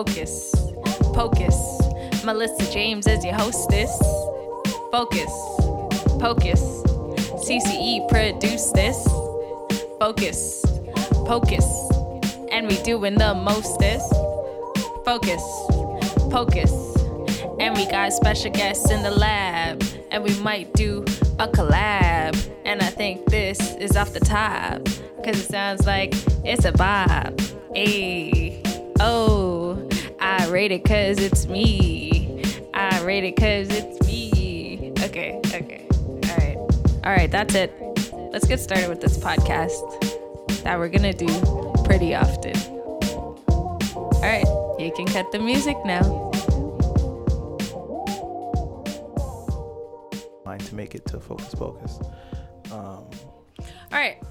Focus, Pocus. Melissa James as your hostess. Focus, Pocus. CCE produced this. Focus, Pocus. And we doing the mostest. Focus, Pocus. And we got special guests in the lab. And we might do a collab. And I think this is off the top. Cause it sounds like it's a vibe. Ayy. Oh, rate it cause it's me. I rate it cause it's me. Okay, okay. Alright. Alright, that's it. Let's get started with this podcast that we're gonna do pretty often. Alright, you can cut the music now. Mine to make it to Focus Focus. Um, Alright,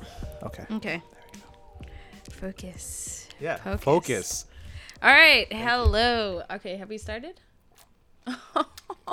okay. okay. Focus. Yeah. Focus. Focus. All right, hello. Okay, have we started?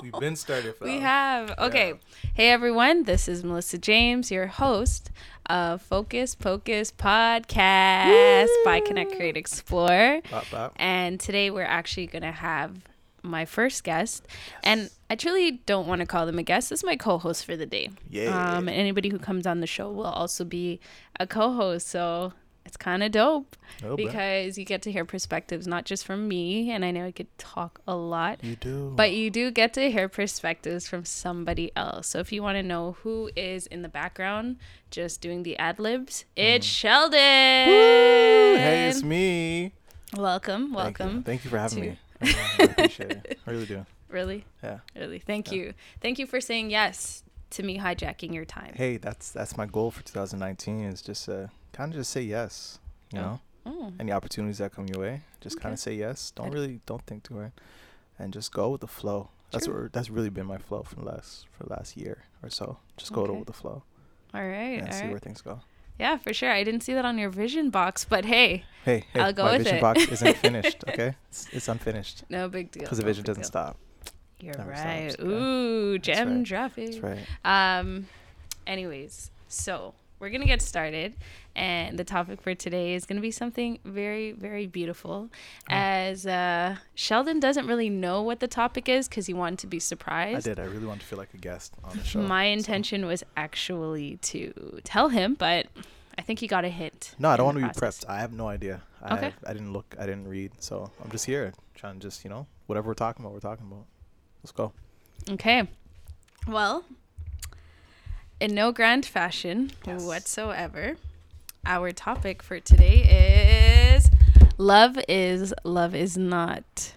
We've been started. For We have. Okay. Hey, everyone. This is Melissa James, your host of Focus Pocus Podcast by Connect Create Explore. Bop, bop. And today we're actually going to have my first guest. And I truly don't want to call them a guest. This is my co host for the day. Yeah. Um, anybody who comes on the show will also be a co host. So it's kind of dope Oh, because you get to hear perspectives not just from me. And I know I could talk a lot. you do. But you do get to hear perspectives from somebody else. So if you want to know who is in the background just doing the ad libs, it's Sheldon. Mm. Woo! Hey, it's me. Welcome, Thank you. welcome. Thank you for having to- me. I really appreciate it. I really do. Really, Yeah. really. Thank Yeah. you. Thank you for saying yes to me hijacking your time. Hey, that's that's my goal for 2019 is just uh kind of just say yes. You know, Oh, any opportunities that come your way, just kind of say yes. Don't really don't think too hard, and just go with the flow. That's True. what that's really been my flow for the last for the last year or so. Just go Okay. with the flow all right, and all see right. where things go. Yeah, for sure. I didn't see that on your vision box, but hey, Hey, hey, I'll go my with vision it. box isn't finished. Okay, it's, it's unfinished no big deal. because the vision big doesn't deal. stop. You're Never right. stops. Ooh, That's gem right. dropping. That's right. Um, anyways, so we're gonna get started, and the topic for today is gonna be something very, very beautiful. As uh, Sheldon doesn't really know what the topic is because he wanted to be surprised. I did. I really wanted to feel like a guest on the show. My so- intention was actually to tell him, but I think he got a hint. No, I don't want to be prepped. I have no idea. I Okay. I didn't look. I didn't read. So I'm just here trying to just you know whatever we're talking about, we're talking about. Let's go. Okay. Well, in no grand fashion Yes. whatsoever, our topic for today is love is love is not.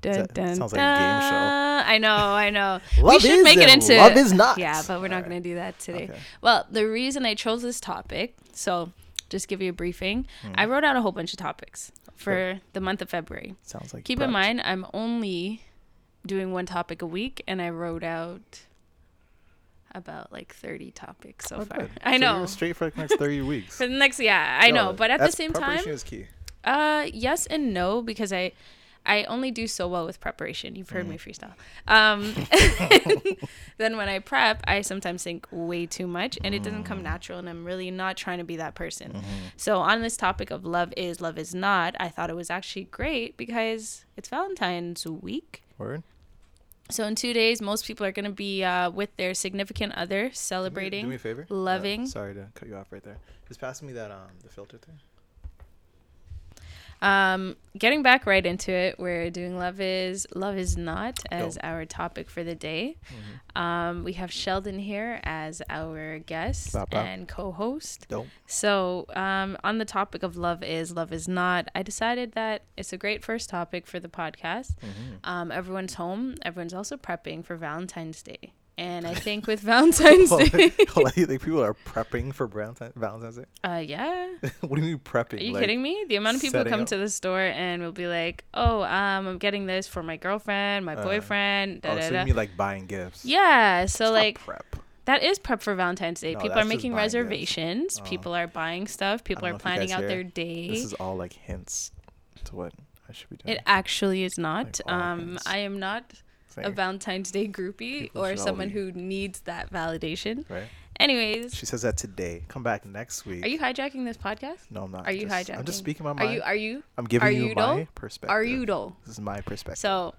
Dun, dun, sounds like a game show. I know, I know. we should is make it into love is not. Yeah, but we're not Alright. going to do that today. Okay. Well, the reason I chose this topic, so just give you a briefing. Hmm. I wrote out a whole bunch of topics for the month of February. Sounds like. Keep in mind, I'm only doing one topic a week, and I wrote out about like 30 topics so Oh, far. good. I So know. straight for the next 30 weeks. For the next, yeah, I Yo, know. But at the same time, preparation is key. uh, yes and no because I, I only do so well with preparation. You've heard me Mm. freestyle. Um, then when I prep, I sometimes think way too much, and it doesn't Mm. come natural. And I'm really not trying to be that person. Mm-hmm. So on this topic of love is love is not, I thought it was actually great because it's Valentine's week. Word. So in two days, most people are going to be uh, with their significant other, Do me- celebrating. Do me a favor. Uh, loving. sorry to cut you off right there. Just pass me that um the filter thing. Um, getting back right into it, we're doing love is love is not as Go. our topic for the day. Mm-hmm. Um, we have Sheldon here as our guest Bop, and co-host. Dope. So, um, on the topic of love is love is not, I decided that it's a great first topic for the podcast. Mm-hmm. Um, everyone's home. Everyone's also prepping for Valentine's Day. And I think with Valentine's Day, you think people are prepping for Valentine's Day? uh, yeah. what do you mean prepping? Are you Like, kidding me? The amount of people who come up? to the store and will be like, "Oh, um, I'm getting this for my girlfriend, my Uh, boyfriend." Da, Oh, da, so you mean like buying gifts? Yeah. So It's like prep. that is prep for Valentine's Day. No, people are making reservations. Oh. People are buying stuff. People are know if you planning out hear. their day. This is all like hints to what I should be doing. It actually is not. Like um, hints. I am not a Valentine's Day groupie People or someone be- who needs that validation. right? Anyways, She says that today. Come back next week. are you hijacking this podcast? No, I'm not. Are you Just- hijacking? I'm just speaking my mind. Are you? Are you? I'm giving you, you my perspective. Are you though? This is my perspective. So,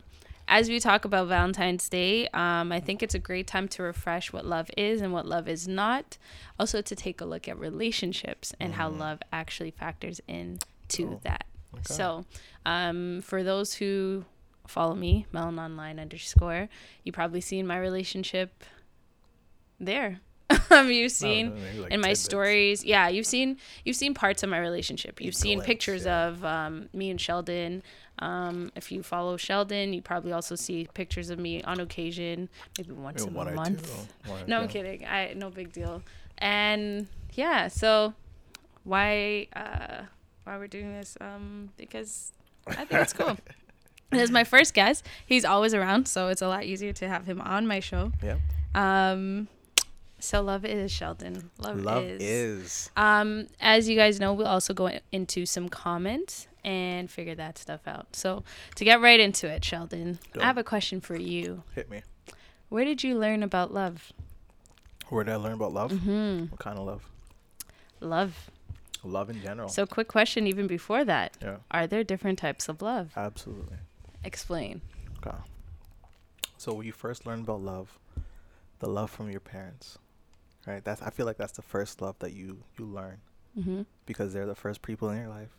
as we talk about Valentine's Day, um, I think it's a great time to refresh what love is and what love is not. Also, to take a look at relationships and how love actually factors in to Cool. that. Mm. Okay. So, um, for those who follow me, Melon Online underscore, you probably seen my relationship there. um, you've seen No, no, like in my tidbits. stories? Yeah you've seen you've seen parts of my relationship. You've seen glimpse, pictures yeah. of um, me and sheldon. Um, if you follow sheldon you probably also see pictures of me on occasion maybe once Maybe a month. Two. No i'm kidding. I no big deal. And yeah so why uh why we're doing this? Um because i think it's cool this is my first guest he's always around so it's a lot easier to have him on my show Yeah. um so love is sheldon love, Love is, is. um as you guys know we'll also go into some comments and figure that stuff out so to get right into it sheldon Go. i have a question for you Hit me. where did you learn about love Where did I learn about love? mm-hmm. What kind of love? love Love in general. so quick question even before that yeah. are there different types of love Absolutely. Explain Okay. So when you first learn about love, the love from your parents, right? That's I feel like that's the first love that you you learn mm-hmm. because they're the first people in your life,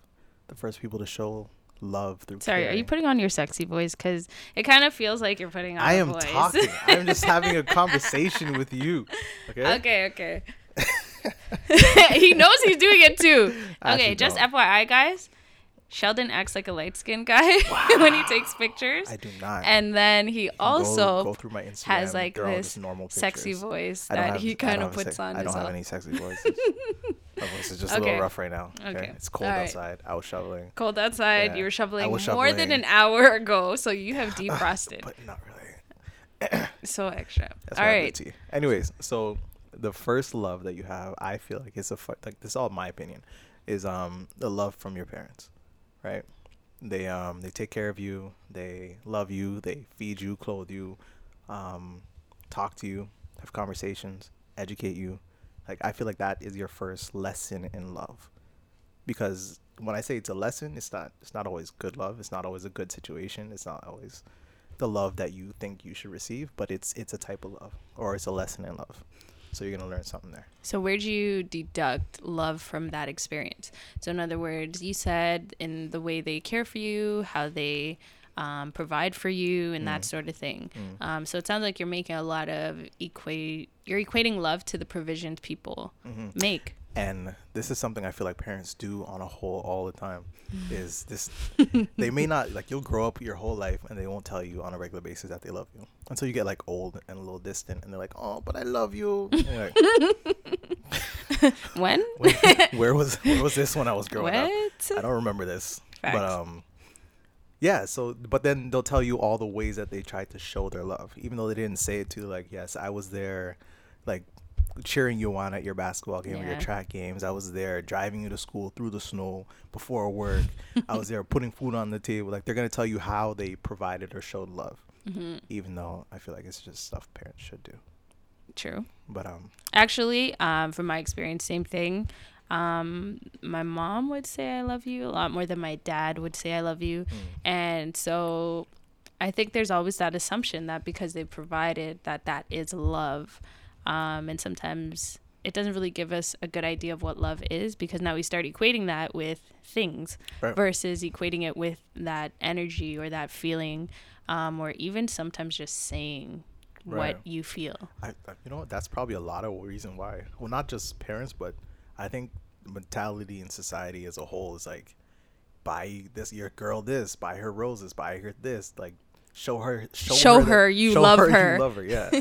the first people to show love through. sorry are you putting on your sexy voice because it kind of feels like you're putting on I am voice. talking. I'm just having a conversation with you. Okay. Okay, okay. he knows he's doing it too. I Okay, just don't. FYI, guys. Sheldon acts like a light skinned guy when he takes pictures. I do not. And then he Go- also go, through my Instagram. has like this normal sexy voice that have- he kind of puts on I don't have any sexy voices. my voice is just a Okay. little rough right now. Okay. Okay. It's cold right. outside. I was shoveling. Cold outside. Yeah, You were shoveling more than an hour ago, so you have defrosted. But not really. so extra. That's All why I do right. Anyways, so the first love that you have, I feel like it's a fu- like this is all my opinion, is um the love from your parents, right? They um they take care of you, they love you, they feed you, clothe you, um, talk to you, have conversations, educate you. Like I feel like that is your first lesson in love, because when I say it's a lesson, it's not it's not always good love. It's not always a good situation. It's not always the love that you think you should receive, but it's it's a type of love or it's a lesson in love. So you're gonna learn something there. So where'd you deduct love from that experience? So in other words, you said in the way they care for you, how they um, provide for you, and that Mm. sort of thing. Mm. Um, so it sounds like you're making a lot of equate. You're equating love to the provisions people hmm make. And this is something I feel like parents do on a whole all the time. Is this they may not like you'll grow up your whole life and they won't tell you on a regular basis that they love you until you get like old and a little distant and they're like, oh, but I love you. Like, When? "Wait, where was where was this when I was growing up? what? I don't remember this. Facts. But um yeah, so but then they'll tell you all the ways that they tried to show their love. Even though they didn't say it to like, yes, I was there like cheering you on at your basketball game or your track games. I was there driving you to school through the snow before work. I was there putting food on the table. Like they're gonna tell you how they provided or showed love. hmm Even though I feel like it's just stuff parents should do. True. But um Actually, um, from my experience, same thing. Um, my mom would say I love you a lot more than my dad would say I love you. mm, And so I think there's always that assumption that because they provided that that is love. Um, and sometimes it doesn't really give us a good idea of what love is because now we start equating that with things Right. versus equating it with that energy or that feeling um, or even sometimes just saying Right. what you feel. I, you know what? That's probably a lot of reason why. Well, not just parents, but I think mentality in society as a whole is like, buy this your girl this, buy her roses, buy her this, like show her show, Show that- her you show love her, her. You love her, yeah.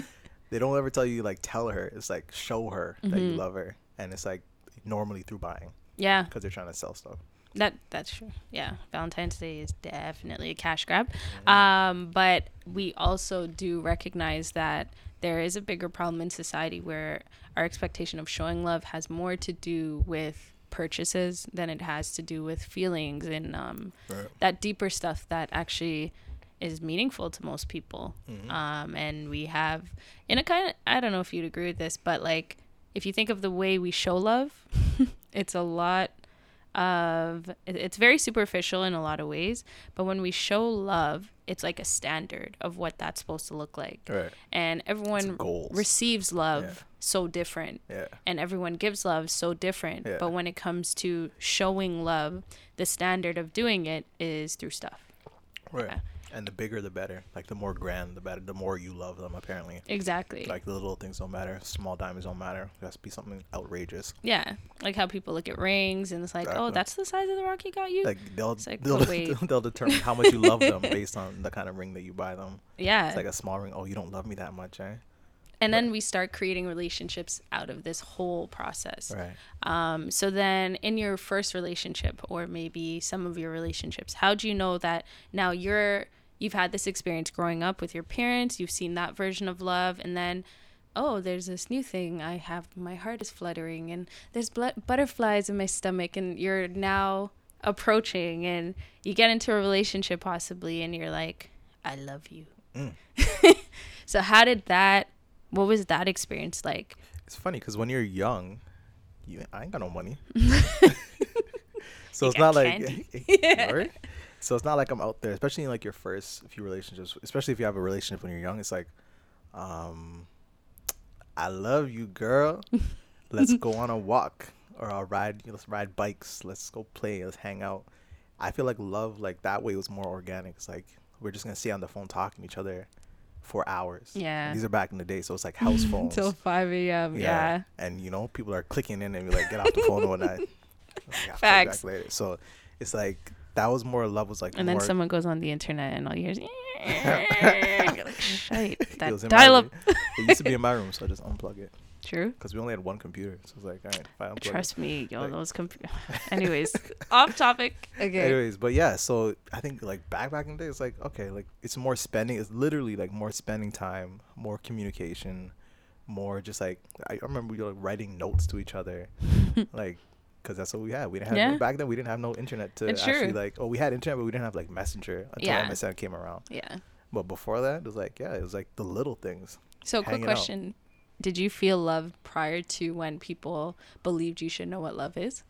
they don't ever tell you like tell her. It's like show her that you Mhm. love her, and it's like normally through buying Yeah. because they're trying to sell stuff. That that's true. Yeah, Valentine's Day is definitely a cash grab. Mm-hmm. Um, but we also do recognize that there is a bigger problem in society where our expectation of showing love has more to do with purchases than it has to do with feelings and um, Right. that deeper stuff that actually is meaningful to most people. Mhm. Um, and we have, in a kind of, I don't know if you'd agree with this, but like if you think of the way we show love, it's a lot of it's very superficial in a lot of ways, but when we show love, it's like a standard of what that's supposed to look like. Right. And everyone receives love Yeah. so different Yeah. and everyone gives love so different. Yeah. But when it comes to showing love, the standard of doing it is through stuff. Right. And the bigger the better. Like the more grand the better. The more you love them apparently. Exactly. Like the little things don't matter. Small diamonds don't matter. It has to be something outrageous. yeah. Like how people look at rings and it's like, oh, that's the size of the rock he got you? Like they'll like, they'll, oh, they'll determine how much you love them based on the kind of ring that you buy them. yeah. It's like a small ring. Oh, you don't love me that much, eh? and then we start creating relationships out of this whole process. Right. Um, so then in your first relationship or maybe some of your relationships, how do you know that now you're you've had this experience growing up with your parents, you've seen that version of love and then oh, there's this new thing. I have my heart is fluttering and there's bl- butterflies in my stomach and you're now approaching and you get into a relationship possibly and you're like, I love you. Mm. so how did that what was that experience like? It's funny because when you're young, you I ain't got no money. so You it's not like candy. So it's not like I'm out there, especially in like your first few relationships, especially if you have a relationship when you're young. It's like, um, I love you, girl. Let's go on a walk or I'll ride. Let's ride bikes. Let's go play. Let's hang out. I feel like love like that way was more organic. It's like we're just gonna stay on the phone talking to each other for hours. Yeah. These are back in the day, so it's like house phones. Until 5 a.m. Yeah. And you know, people are clicking in and be like, get off the phone and whatnot. Like, "I'll call you Facts. back later. So it's like that was more love was like And more then someone goes on the internet and all you hear is, like, shite, it that was in my dial up. room. It used to be in my room, so I just unplug it True. because we only had one computer. So it's like, all right, if I unplug Trust me, yo, Like- those computer. Anyways, off topic. it. Okay. Anyways, but yeah, so I think like back back in the day, it's like okay, like it's more spending. It's literally like more spending time, more communication, more just like I remember we were like, writing notes to each other, like because that's what we had. We didn't have Yeah. back then. We didn't have no internet to It's actually true. like. Oh, we had internet, but we didn't have like Messenger until Yeah. MSN came around. Yeah. But before that, it was like yeah, it was like the little things. So, quick Hanging out. question: Did you feel love prior to when people believed you should know what love is?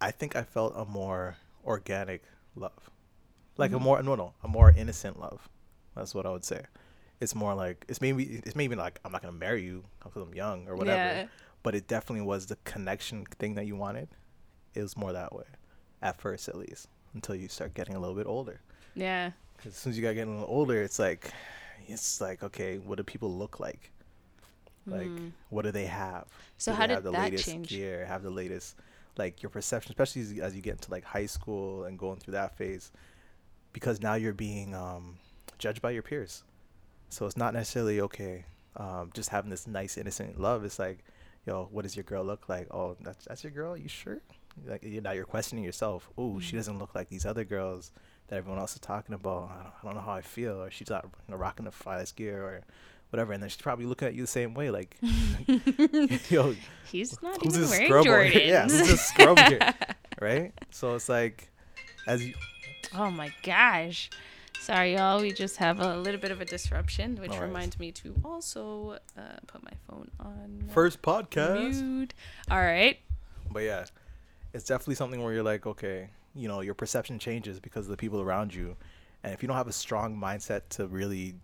I think I felt a more organic love, like a Mhm. more no no a more innocent love. That's what I would say. It's more like it's maybe it's maybe like I'm not gonna marry you because I'm young or whatever. Yeah. But it definitely was the connection thing that you wanted. It was more that way, at first at least, until you start getting a little bit older. Yeah. Because as soon as you got getting a little older, it's like, it's like okay, what do people look like? Like, Mm. what do they have? So how Do how they have did the that latest change? gear? Have the latest, like your perception, especially as, as you get into like high school and going through that phase, because now you're being um, judged by your peers. So it's not necessarily okay, um, just having this nice innocent love. It's like, yo, what does your girl look like? Oh, that's that's your girl. You sure? Like you now you're questioning yourself. Oh, she Mhm. doesn't look like these other girls that everyone else is talking about. I don't, I don't know how I feel. Or she's not you know, rocking the finest gear or whatever. And then she's probably looking at you the same way. Like, yo, He's not who's even this wearing Jordans. here? Yeah, who's this scrub here? right? So it's like, as you, Oh my gosh. Sorry, y'all. We just have a little bit of a disruption, which worries. reminds me to also uh, put my phone on first podcast. mute. All right. But yeah, it's definitely something where you're like, okay, you know, your perception changes because of the people around you, and if you don't have a strong mindset to really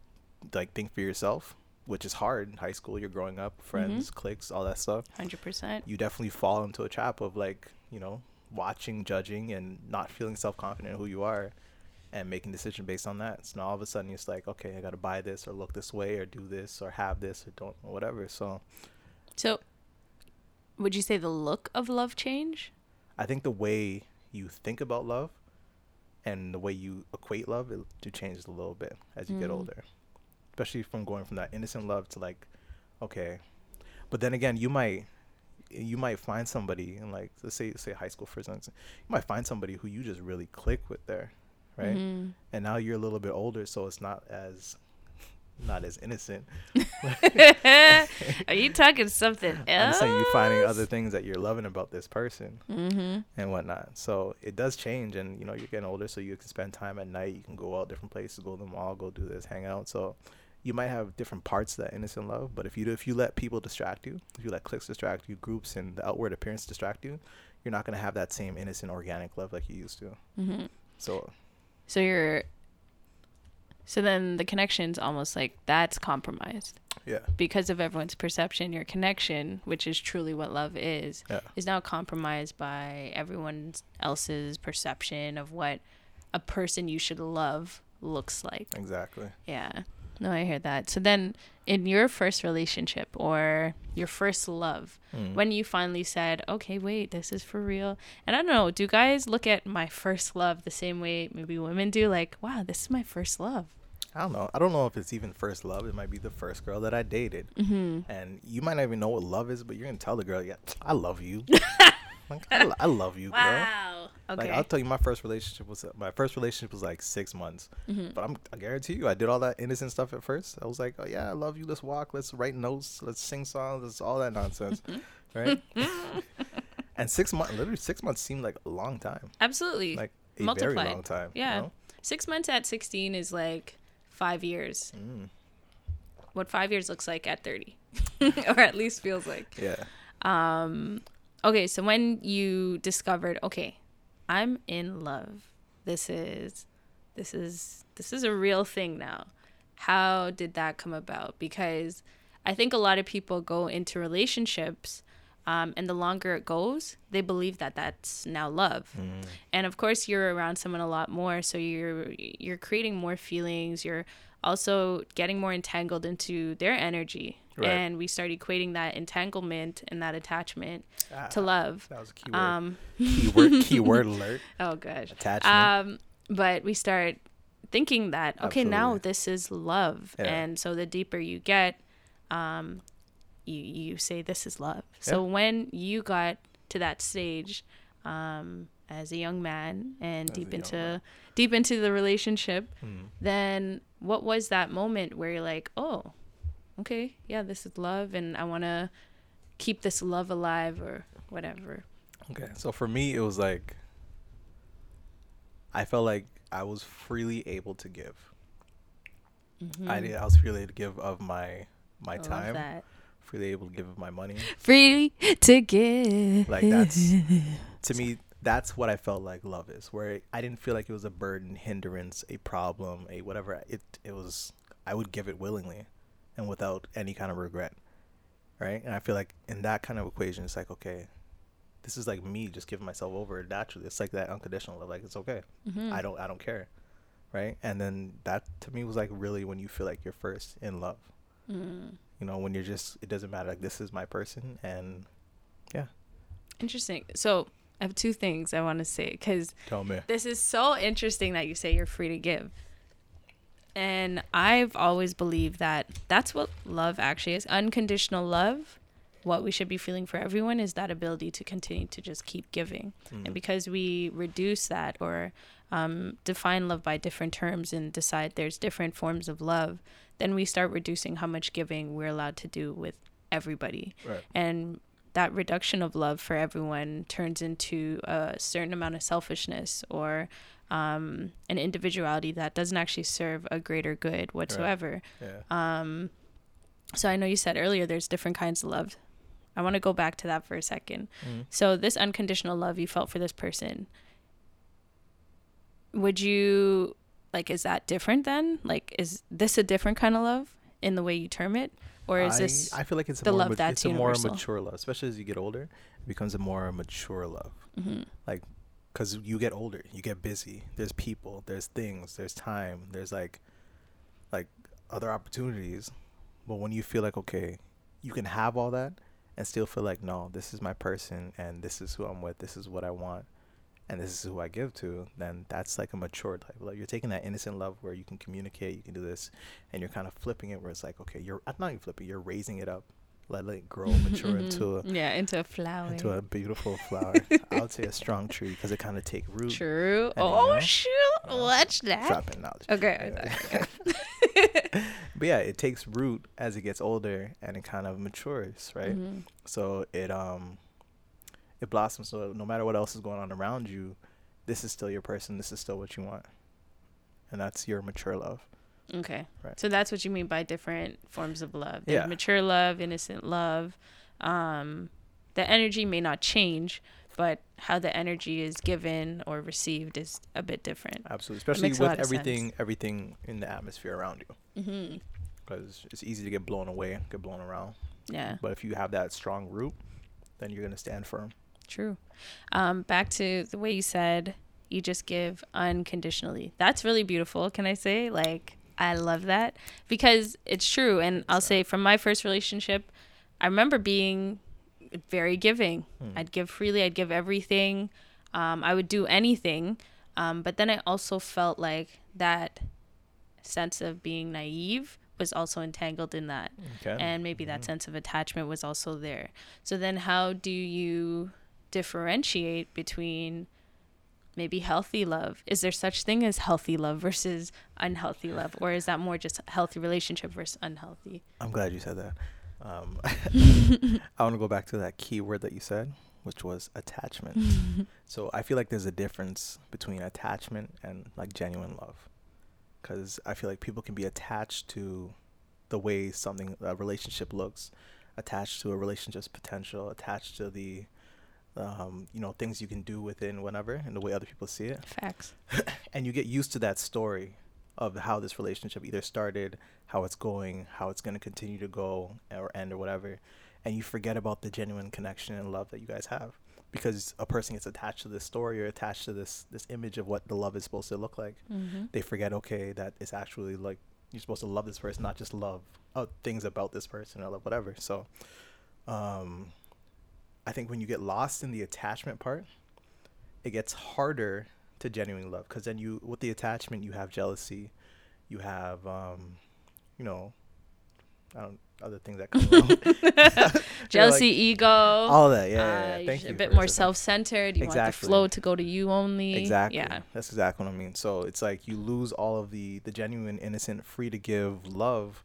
like think for yourself, which is hard in high school, you're growing up, friends, cliques, all that stuff. Hundred percent. You definitely fall into a trap of like, you know, watching, judging, and not feeling self confident who you are, and making decisions based on that. So now all of a sudden it's like, okay, I gotta buy this or look this way or do this or have this or don't or whatever. So So, would you say the look of love change? I think the way you think about love and the way you equate love it do change a little bit as you get Mm. older. Especially from going from that innocent love to like, okay. But then again, you might you might find somebody in like let's say say high school for instance, you might find somebody who you just really click with there, right? Mhm. And now you're a little bit older, so it's not as not as innocent. Are you talking something I'm saying you're finding other things that you're loving about this person. Mm-hmm. and whatnot. So it does change, and you know you're getting older, so you can spend time at night. You can go out different places, go to the mall, go do this, hang out. So you might have different parts of that innocent love, but if you if you let people distract you, if you let clicks distract you, groups and the outward appearance distract you, you're not gonna have that same innocent organic love like you used to. Mm-hmm. So So you're. So then the connection's almost like that's compromised yeah, because of everyone's perception. Your connection, which is truly what love is, yeah, is now compromised by everyone else's perception of what a person you should love looks like. exactly. Yeah. No, I hear that. So then in your first relationship or your first love, Mm. when you finally said, okay, wait, this is for real. And I don't know, do guys look at my first love the same way maybe women do? Like, wow, this is my first love. I don't know. I don't know if it's even first love. It might be the first girl that I dated, Mm-hmm. and you might not even know what love is, but you're gonna tell the girl, "Yeah, I love you." like, I, lo- I love you, girl. Wow. Okay. Like I'll tell you, my first relationship was my first relationship was like six months, Mhm. but I'm I guarantee you, I did all that innocent stuff at first. I was like, oh yeah, I love you. Let's walk. Let's write notes. Let's sing songs. Let's all that nonsense, right? and six months, literally six months, seemed like a long time, Absolutely. like a very long time. you Yeah. know? Six months at 16 is like five years. Mm, What five years looks like at 30, or at least feels like. yeah. Um, okay, so when you discovered, okay, I'm in love. This is, this is, this is a real thing now. How did that come about? Because I think a lot of people go into relationships, um, and the longer it goes, they believe that that's now love. Mm, And of course, you're around someone a lot more, so you're you're creating more feelings. You're also getting more entangled into their energy, Right. and we start equating that entanglement and that attachment Ah, to love. That was a keyword. Um, keyword keyword alert. oh gosh. Attachment. Um, but we start thinking that okay, now this is love, Yeah. and so the deeper you get, um, you you say this is love. So when you got to that stage, um, as a young man and As deep into man. deep into the relationship, Mm. then what was that moment where you're like, oh, okay, yeah, this is love, and I want to keep this love alive or whatever. Okay, so for me, it was like I felt like I was freely able to give. Mm-hmm. I did. I was freely able to give of my my. I time, that. freely able to give of my money. Free to give. Like that's to me, that's what I felt like love is. Where I didn't feel like it was a burden, hindrance, a problem, a whatever. It it was. I would give it willingly, and without any kind of regret, right? And I feel like in that kind of equation, it's like okay, this is like me just giving myself over naturally. It's like that unconditional love. Like it's okay. Mhm. I don't I don't care, right? And then that to me was like really when you feel like you're first in love. Mm. You know, when you're just it doesn't matter like this is my person and yeah. Interesting. So I have two things I want to say because tell me. this is so interesting that you say you're free to give. And I've always believed that that's what love actually is unconditional love. What we should be feeling for everyone is that ability to continue to just keep giving. Mm. And because we reduce that or um, define love by different terms and decide there's different forms of love, then we start reducing how much giving we're allowed to do with everybody Right. and that reduction of love for everyone turns into a certain amount of selfishness or um, an individuality that doesn't actually serve a greater good whatsoever. Yeah. Um, so I know you said earlier there's different kinds of love. I want to go back to that for a second. Mm. So this unconditional love you felt for this person, would you like? Is that different then? Like, is this a different kind of love in the way you term it, or is I, this? I feel like it's a the more love ma- that's it's a more mature love, especially as you get older. It becomes a more mature love. Mhm. because you get older, you get busy. There's people, there's things, there's time, there's like, like other opportunities. But when you feel like okay, you can have all that and still feel like no, this is my person and this is who I'm with, this is what I want, and this is who I give to. Then that's like a mature type. Like you're taking that innocent love where you can communicate, you can do this, and you're kind of flipping it where it's like okay, you're not even flipping, you're raising it up, let it grow, mature into a, yeah, into a flower. into a beautiful flower. I would say a strong tree because it kind of take root. True. You Oh know, shoot! you know, Watch that. Dropping knowledge. Okay. Yeah. but yeah, it takes root as it gets older and it kind of matures, right? Mhm. So it um it blossoms. So no matter what else is going on around you, this is still your person. This is still what you want, and that's your mature love. Okay. Right. So that's what you mean by different forms of love. There's Yeah. mature love, innocent love. Um, the energy may not change, but how the energy is given or received is a bit different. Absolutely, especially with everything everything in the atmosphere around you, Mm-hmm. because it's easy to get blown away, get blown around. Yeah, But if you have that strong root, then you're gonna stand firm. True. Um, back to the way you said you just give unconditionally. That's really beautiful. Can I say? Like, I love that because it's true. And I'll say from my first relationship, I remember being very giving. Hmm. I'd give freely, I'd give everything. Um, I would do anything. Um, but then I also felt like that sense of being naive was also entangled in that. Okay. And maybe that Mhm. sense of attachment was also there. So then, how do you differentiate between maybe healthy love? Is there such thing as healthy love versus unhealthy love, or is that more just healthy relationship versus unhealthy? I'm glad you said that. Um, I want to go back to that key word that you said, which was attachment. so I feel like there's a difference between attachment and like genuine love, because I feel like people can be attached to the way something a relationship looks, attached to a relationship's potential, attached to the um, you know things you can do within whatever and the way other people see it Facts. and you get used to that story of how this relationship either started, how it's going, how it's going to continue to go or end or whatever, and you forget about the genuine connection and love that you guys have because a person gets attached to this story or attached to this this image of what the love is supposed to look like. Mm-hmm. They forget okay that it's actually like you're supposed to love this person, not just love uh, things about this person or love whatever. So, um, I think when you get lost in the attachment part, it gets harder to genuinely love because then you with the attachment you have jealousy, you have um, you know, I don't other things that come along. Jealousy, ego. all that, yeah, yeah, yeah. Thank a you. bit more self-centered. You want Exactly. the flow to go to you only. Exactly. Yeah. That's exactly what I mean. So it's like you lose all of the the genuine, innocent, free to give love,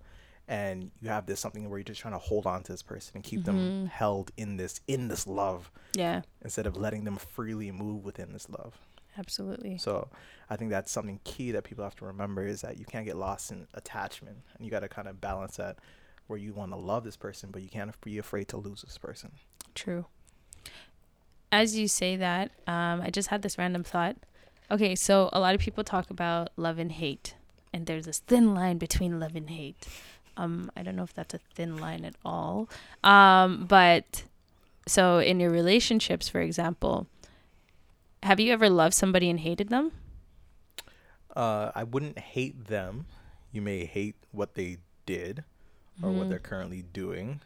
and you have this something where you're just trying to hold on to this person and keep them Mhm. held in this in this love Yeah. instead of letting them freely move within this love. Absolutely. So I think that's something key that people have to remember is that you can't get lost in attachment, and you got to kind of balance that where you want to love this person, but you can't be afraid to lose this person. True. As you say that, um, I just had this random thought. Okay, so a lot of people talk about love and hate, and there's this thin line between love and hate. Um, I don't know if that's a thin line at all. Um, but so in your relationships, for example, have you ever loved somebody and hated them? Uh, I wouldn't hate them. You may hate what they did or what Mhm. they're currently doing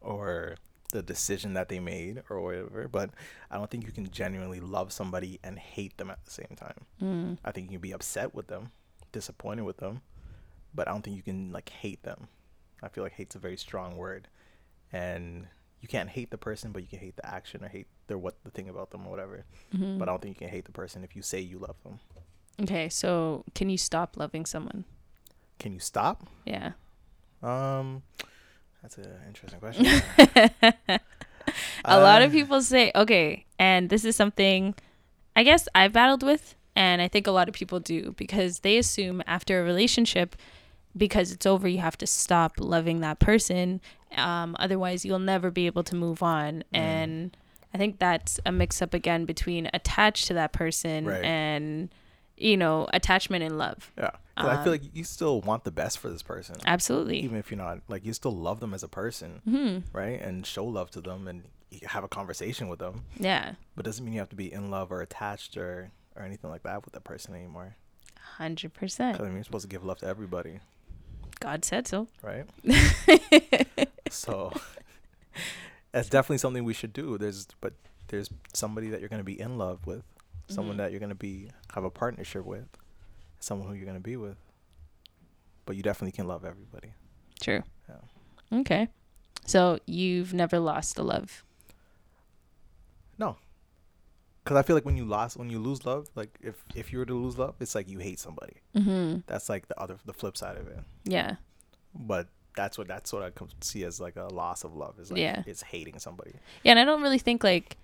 or the decision that they made or whatever, but I don't think you can genuinely love somebody and hate them at the same time. Mm. I think you can be upset with them, disappointed with them, but I don't think you can like hate them. I feel like hate's a very strong word. And you can't hate the person, but you can hate the action or hate their what the thing about them or whatever. Mhm. But I don't think you can hate the person if you say you love them. Okay, so can you stop loving someone? Can you stop? Yeah. Um, that's an interesting question. a lot Uh, of people say okay and this is something i guess i've battled with and i think a lot of people do because they assume after a relationship because it's over you have to stop loving that person um, otherwise you'll never be able to move on Mm. and i think that's a mix up again between attached to that person Right. and you know attachment and love Yeah, 'Cause I Um, feel like you still want the best for this person, absolutely even if you're not like you still love them as a person, hmm right? And show love to them and have a conversation with them. yeah But doesn't mean you have to be in love or attached or or anything like that with that person anymore. Hundred percent. I mean, you're supposed to give love to everybody, god said so right? so that's definitely something we should do. There's but there's somebody that you're gonna be in love with, someone Mhm. that you're gonna be have a partnership with, someone who you're gonna be with. But you definitely can love everybody. True. Yeah. Okay. So you've never lost a love. Because I feel like when you lost, when you lose love, like if if you were to lose love, it's like you hate somebody. Mm-hmm. That's like the other, the flip side of it. Yeah. But that's what that's what I see as like a loss of love. Is like Yeah. it's hating somebody. Yeah, and I don't really think like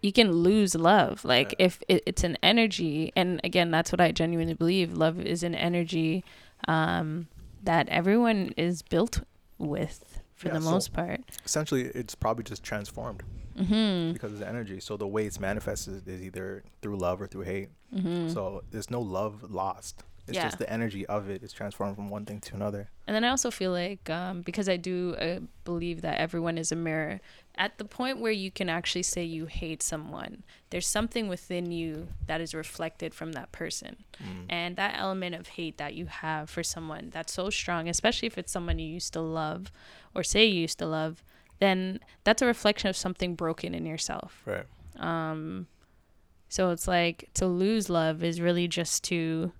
you can lose love. Like Yeah. if it, it's an energy, and again, that's what I genuinely believe. Love is an energy. um, that everyone is built with for Yeah, the so- most part. Essentially, it's probably just transformed Mm-hmm. because of the energy. So the way it's manifested is either through love or through hate. Mm-hmm. So there's no love lost. It's Yeah. just the energy of it is transformed from one thing to another. And then I also feel like um, because I do uh, believe that everyone is a mirror. At the point where you can actually say you hate someone, there's something within you that is reflected from that person. Mm. And that element of hate that you have for someone that's so strong, especially if it's someone you used to love or say you used to love, then that's a reflection of something broken in yourself. Right. Um, so it's like to lose love is really just to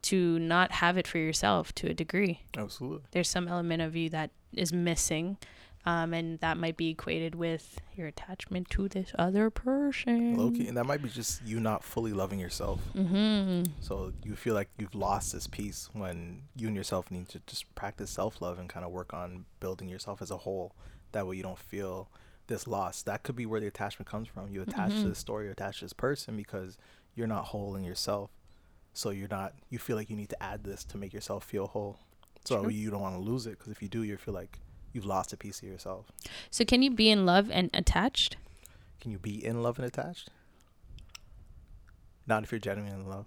to not have it for yourself to a degree. Absolutely. There's some element of you that is missing. Um, and that might be equated with your attachment to this other person. Low key, and that might be just you not fully loving yourself. Mm-hmm. So you feel like you've lost this piece when you and yourself need to just practice self love and kind of work on building yourself as a whole. That way you don't feel this loss. That could be where the attachment comes from. You attach to Mhm. the story, you attach to this person because you're not whole in yourself. So you're not. You feel like you need to add this to make yourself feel whole. So True. you don't want to lose it because if you do, you feel like you've lost a piece of yourself. So can you be in love and attached? Can you be in love and attached? Not if you're genuinely in love.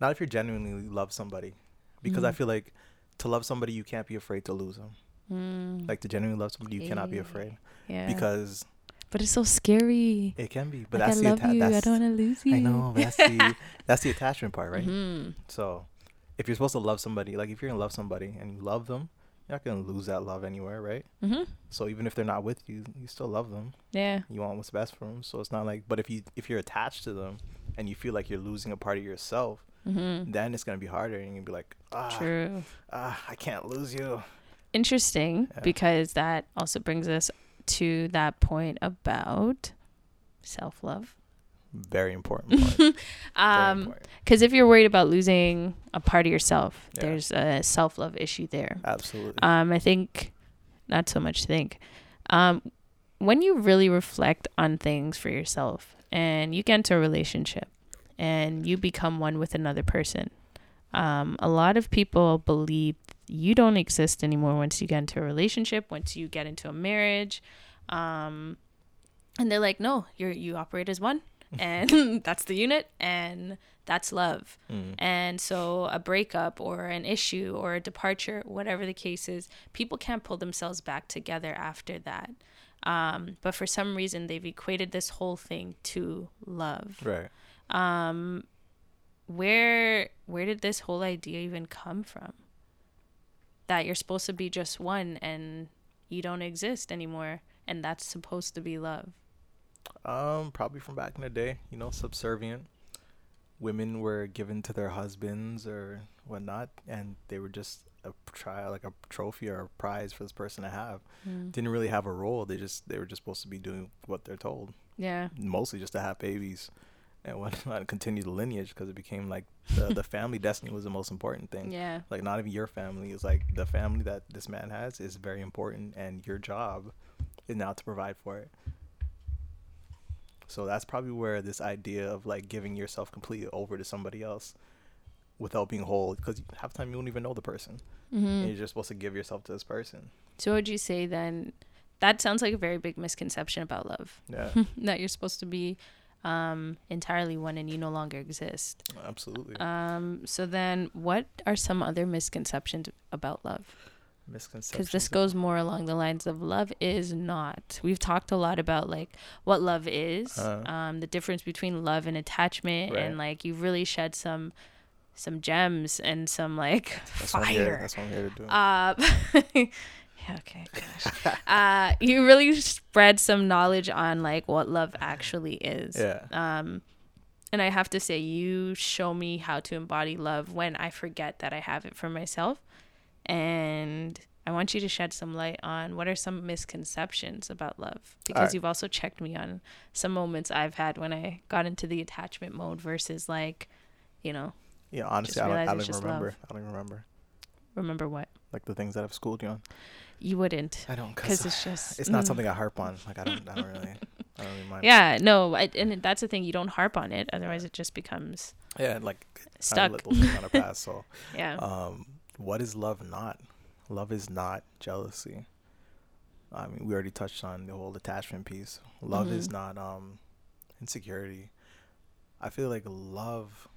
Not if you're genuinely love somebody, because I Mhm. feel like to love somebody you can't be afraid to lose them. Mm. Like to genuinely love somebody you cannot be afraid yeah. because but it's so scary. it can be. But like that's I the love atta- you. I don't want to lose you. I know, but that's the that's the attachment part, right? Mhm. So if you're supposed to love somebody, like if you're gonna love somebody and you love them, you're not gonna lose that love anywhere, right? Mhm. So even if they're not with you, you still love them. Yeah. you want what's best for them so it's not like but if you if you're attached to them and you feel like you're losing a part of yourself Mhm. then it's going to be harder and you'll be like ah, True. ah i can't lose you Interesting Yeah. because that also brings us to that point about self love. very important very Um, because if you're worried about losing a part of yourself, Yeah. there's a self love issue there. absolutely Um, I think, not so much think. Um, when you really reflect on things for yourself and you get into a relationship and you become one with another person, um, a lot of people believe you don't exist anymore once you get into a relationship, once you get into a marriage. Um, and they're like, no, you're, you operate as one and that's the unit and that's love. Mm. And so a breakup or an issue or a departure, whatever the case is, people can't pull themselves back together after that. Um, but for some reason, they've equated this whole thing to love. right Um, where where did this whole idea even come from? That you're supposed to be just one and you don't exist anymore, and that's supposed to be love. um probably from back in the day you know subservient. Women were given to their husbands or whatnot and they were just a try like a trophy or a prize for this person to have. Didn't really have a role. They just they were just supposed to be doing what they're told. Yeah. mostly just to have babies and whatnot and continue the lineage because it became like the, the family destiny was the most important thing. Yeah. Like not even your family is like the family that this man has is very important and your job is now to provide for it. So that's probably where this idea of like giving yourself completely over to somebody else without being whole because half the time you don't even know the person Mm-hmm. and you're just supposed to give yourself to this person. So would you say then that sounds like a very big misconception about love Yeah, that you're supposed to be um, entirely one and you no longer exist. absolutely. Um, so then what are some other misconceptions about love? Misconceptions. Because this goes more along the lines of love is not. We've talked a lot about like what love is, Uh. um, the difference between love and attachment, Right. and like you've really shed some some gems and some like That's what I'm here. fire. That's what I'm here to do. Uh, okay, gosh. uh, you really spread some knowledge on like what love actually is. yeah. Um, and I have to say, you show me how to embody love when I forget that I have it for myself. And I want you to shed some light on what are some misconceptions about love because Alright. you've also checked me on some moments I've had when I got into the attachment mode versus like, you know, Yeah, honestly, I don't, I don't even remember. love. I don't even remember remember what like the things that I've schooled you on. You wouldn't I don't because it's just it's not mm. something I harp on. Like I don't, I don't really. I don't really mind. Yeah, no, I, and that's the thing. You don't harp on it, otherwise it just becomes Yeah, like stuck. Things kind of. So, yeah. um, what is love not? Love is not jealousy. I mean, we already touched on the whole attachment piece. Love is Mhm. not um insecurity. I feel like love.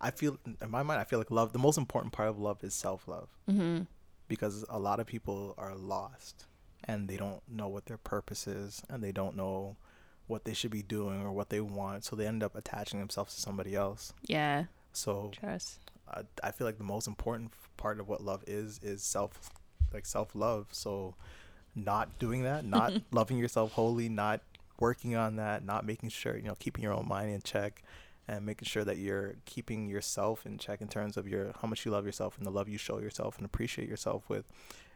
I feel in my mind, I feel like love. The most important part of love is self love mm-hmm. Because a lot of people are lost and they don't know what their purpose is and they don't know what they should be doing or what they want. So they end up attaching themselves to somebody else. Yeah. So Trust. I, I feel like the most important part of what love is is self like self love so not doing that not loving yourself wholly not working on that not making sure you know keeping your own mind in check and making sure that you're keeping yourself in check in terms of your how much you love yourself and the love you show yourself and appreciate yourself with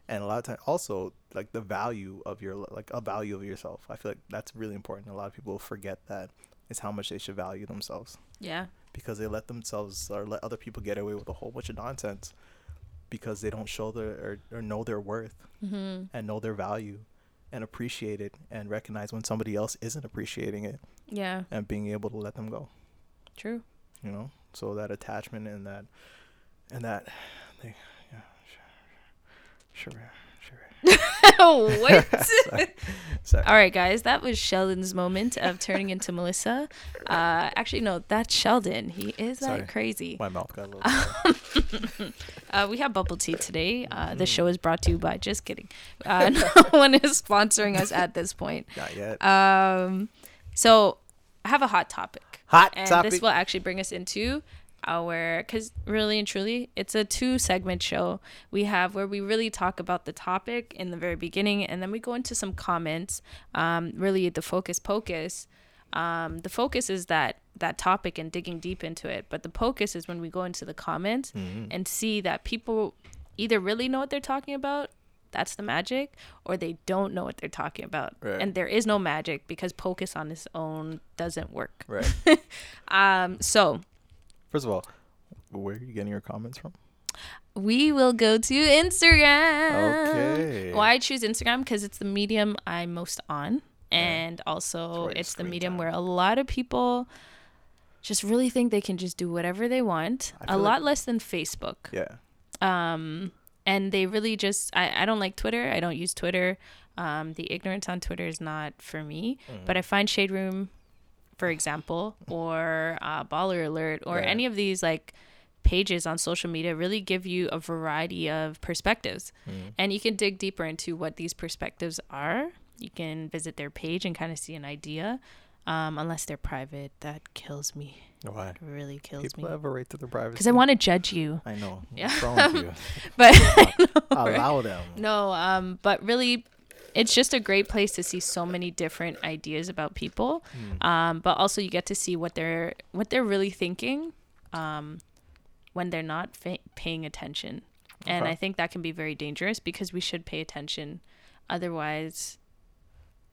and a lot of times also like the value of your like a value of yourself i feel like that's really important a lot of people forget that is how much they should value themselves Yeah. because they let themselves or let other people get away with a whole bunch of nonsense because they don't show their or, or know their worth Mm-hmm. and know their value and appreciate it and recognize when somebody else isn't appreciating it Yeah. and being able to let them go True. you know so that attachment and that and that they yeah sure sure sure what? sorry, sorry. All right, guys, that was Sheldon's moment of turning into Melissa. Uh, actually, no, that's Sheldon. He is that Sorry. crazy. my mouth got a little. Uh, we have bubble tea today. Uh, Mm. the show is brought to you by. Just kidding. Uh, no one is sponsoring us at this point. not yet Um, so I have a hot topic, hot and topic this will actually bring us into our because really and truly, it's a two segment show. We have where we really talk about the topic in the very beginning, and then we go into some comments. Um, really, the focus pocus. Um, the focus is that that topic and digging deep into it, but the focus is when we go into the comments Mhm. and see that people either really know what they're talking about that's the magic or they don't know what they're talking about. Right. and there is no magic because pocus on its own doesn't work. Right. Um so first of all where are you getting your comments from? we will go to instagram. Okay. why i choose instagram because it's the medium i'm most on. And It's also your it's the medium time. where a lot of people just really think they can just do whatever they want. A feel like- lot less than facebook. Yeah. Um and they really just I, I don't like twitter. I don't use twitter. Um the ignorance on twitter is not for me. Mm-hmm. but i find shade room for example or uh, baller alert or any of these like pages on social media really give you a variety of perspectives. Mhm. and you can dig deeper into what these perspectives are. You can visit their page and kind of see an idea um, unless they're private. That kills me why It really kills people me have a right to their privacy because i want to judge you I know. Yeah. What's wrong with you? but I know, right? Allow them. No, um, but really, it's just a great place to see so many different ideas about people. Mm. Um, but also you get to see what they're what they're really thinking, um, when they're not fa- paying attention, and Okay. I think that can be very dangerous because we should pay attention, otherwise,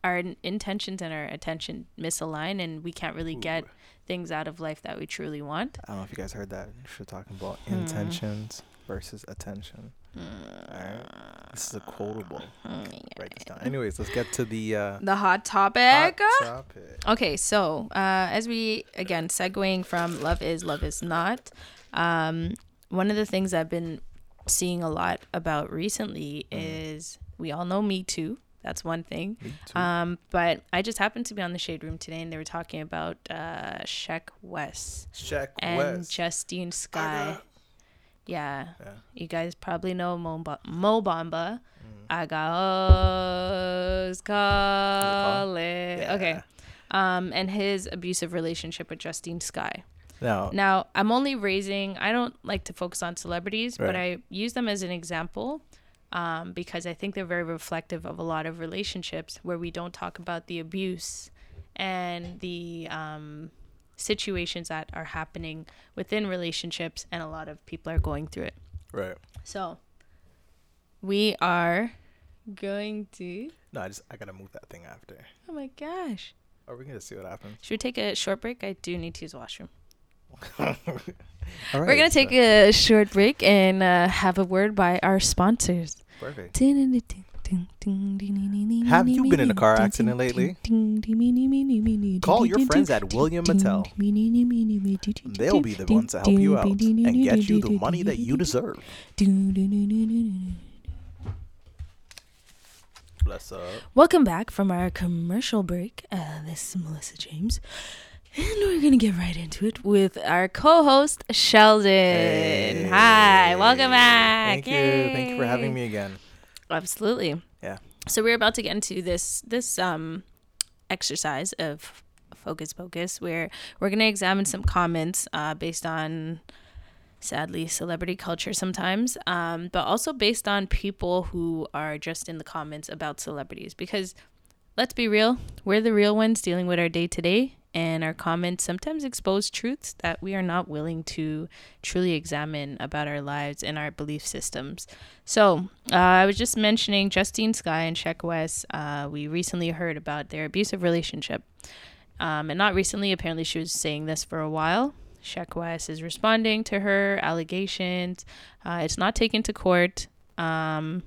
our intentions and our attention misalign, and we can't really get things out of life that we truly want. I don't know if you guys heard that. We're talking about Hmm. intentions versus attention. Alright. This is a quotable. Write this down. Anyways, let's get to the uh, The hot topic. hot topic. Okay, so uh, as we again segueing from love is love is not, um, one of the things I've been seeing a lot about recently Mm. is we all know Me Too. That's one thing. Um, but I just happened to be on the shade room today, and they were talking about uh, Sheck Wes Check and West. Justine Skye. Yeah, Yeah. you guys probably know Mo, Mo Bamba. Mm. I got call it. Yeah. Okay. Um, and his abusive relationship with Justine Skye. Now, Now, I'm only raising, I don't like to focus on celebrities, but I use them as an example um, because I think they're very reflective of a lot of relationships where we don't talk about the abuse and the um, situations that are happening within relationships, and a lot of people are going through it. right. So, we are going to. No, I just I gotta move that thing after. Oh my gosh. Are we gonna see what happens? Should we take a short break? I do need to use the washroom. All We're going to take a short break and uh, have a word by our sponsors. Perfect. Have you been in a car accident lately? Call your friends at William Mattel. They'll be the ones to help you out and get you the money that you deserve. Bless up. Welcome back from our commercial break. Uh, this is Melissa James. And we're going to get right into it with our co host, Sheldon. Hi, welcome back. Thank you. Thank you for having me again. Absolutely. Yeah. So we're about to get into this this um exercise of focus focus where we're going to examine some comments uh, based on sadly celebrity culture sometimes um, but also based on people who are just in the comments about celebrities because let's be real we're the real ones dealing with our day to day and our comments sometimes expose truths that we are not willing to truly examine about our lives and our belief systems. So, uh, I was just mentioning Justine Skye and Sheck Wes. Uh, we recently heard about their abusive relationship. Um, and not recently, apparently, she was saying this for a while. Sheck Wes is responding to her allegations. Uh, it's not taken to court. Um,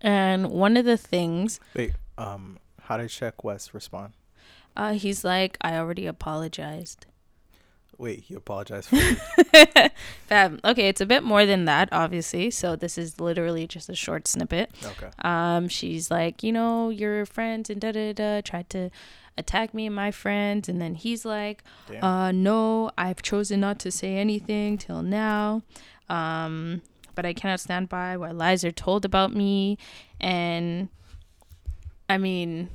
and one of the things. Wait, um, how did Sheck Wes respond? Uh, he's like, I already apologized. Wait, he apologized for Fab. Okay, it's a bit more than that, obviously. So this is literally just a short snippet. Okay. Um, she's like, you know, your friends and da da da tried to attack me and my friends, and then he's like, Damn. uh, no, I've chosen not to say anything till now. Um, but I cannot stand by what lies are told about me, and I mean,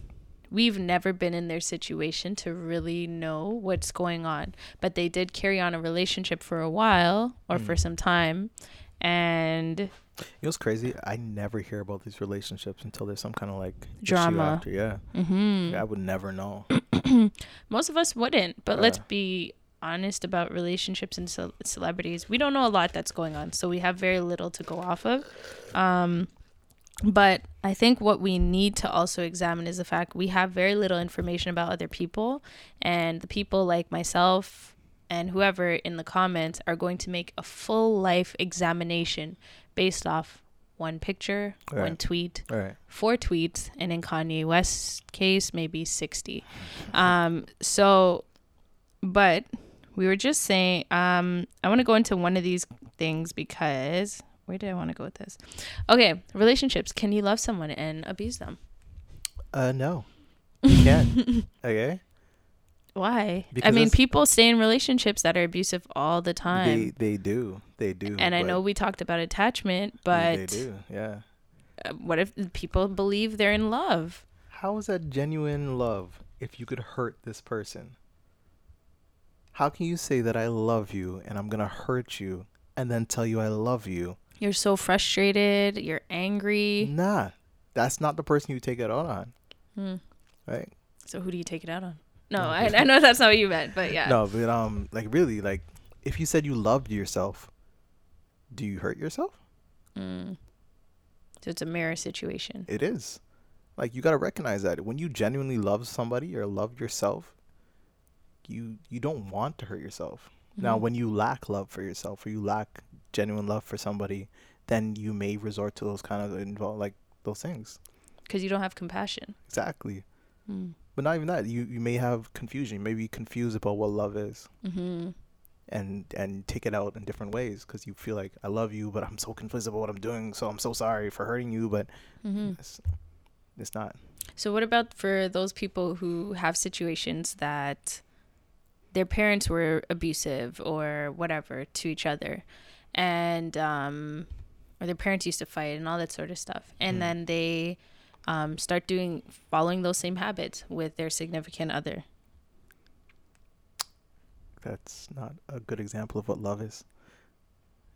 we've never been in their situation to really know what's going on. But they did carry on a relationship for a while or for some time. And You know what's crazy? I never hear about these relationships until there's some kind of like issue Drama. After. Yeah. mhm. I would never know. most of us wouldn't. But let's be honest about relationships and ce- celebrities. We don't know a lot that's going on. So we have very little to go off of. Um, but I think what we need to also examine is the fact we have very little information about other people, and the people like myself and whoever in the comments are going to make a full life examination based off one picture, one tweet, right. four tweets, and in Kanye West's case, maybe 60. Um, so, but we were just saying, um, I want to go into one of these things because where did I want to go with this? Okay, relationships. Can you love someone and abuse them? Uh, no. You can't. okay. Why? I mean, people stay in relationships that are abusive all the time. They they do. They do. and I know we talked about attachment, but they do. Yeah. uh, what if people believe they're in love? How is that genuine love if you could hurt this person? How can you say that I love you and I'm gonna hurt you and then tell you I love you? You're so frustrated. You're angry. Nah, that's not the person you take it out on, Hmm. right? So who do you take it out on? No, I, I know that's not what you meant, but yeah. No, but um, like really, like if you said you loved yourself, do you hurt yourself? Mm. So it's a mirror situation. It is. Like you gotta recognize that when you genuinely love somebody or love yourself, you you don't want to hurt yourself. Now, Mhm. when you lack love for yourself or you lack genuine love for somebody, then you may resort to those kind of involve like those things. Because you don't have compassion. Exactly. Mm. But not even that. You you may have confusion. You may be confused about what love is, Mm-hmm. and and take it out in different ways because you feel like I love you, but I'm so confused about what I'm doing. So I'm so sorry for hurting you, but Mm-hmm. it's, it's not. So what about for those people who have situations that their parents were abusive or whatever to each other, and um, or their parents used to fight and all that sort of stuff, and Mm. then they um, start doing following those same habits with their significant other. That's not a good example of what love is.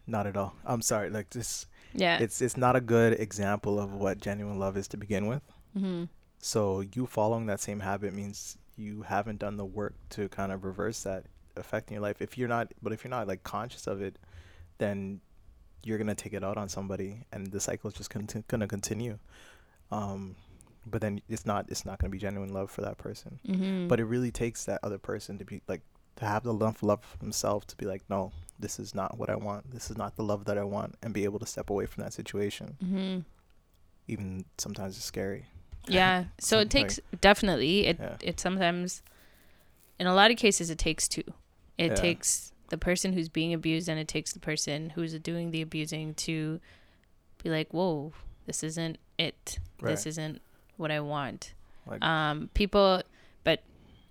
Not at all. I'm sorry. Like this, Yeah. it's it's not a good example of what genuine love is to begin with. mm-hmm. So you following that same habit means you haven't done the work to kind of reverse that effect in your life. If you're not, but if you're not like conscious of it, then you're gonna take it out on somebody, and the cycle is just conti- gonna continue. Um, but then it's not it's not gonna be genuine love for that person. Mm-hmm. But it really takes that other person to be like to have the enough love for himself to be like, no, this is not what I want. This is not the love that I want, and be able to step away from that situation. mm-hmm. even sometimes it's scary. Yeah. So it takes definitely it Yeah. it sometimes in a lot of cases it takes two. It Yeah. takes the person who's being abused and it takes the person who's doing the abusing to be like, "Whoa, this isn't it. This isn't what I want." Like- um people but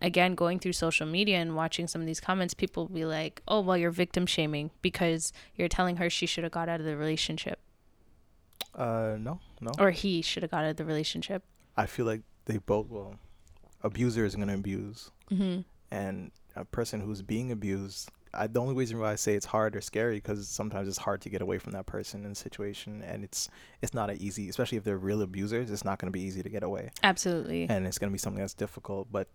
again going through social media and watching some of these comments people will be like, "Oh, well you're victim shaming because you're telling her she should have got out of the relationship Uh, no, no. or he should have got out of the relationship." I feel like they both will abuser is gonna abuse, Mhm. and a person who's being abused. I, the only reason why I say it's hard or scary because sometimes it's hard to get away from that person and situation, and it's it's not a easy, especially if they're real abusers. It's not gonna be easy to get away, Absolutely. and it's gonna be something that's difficult. But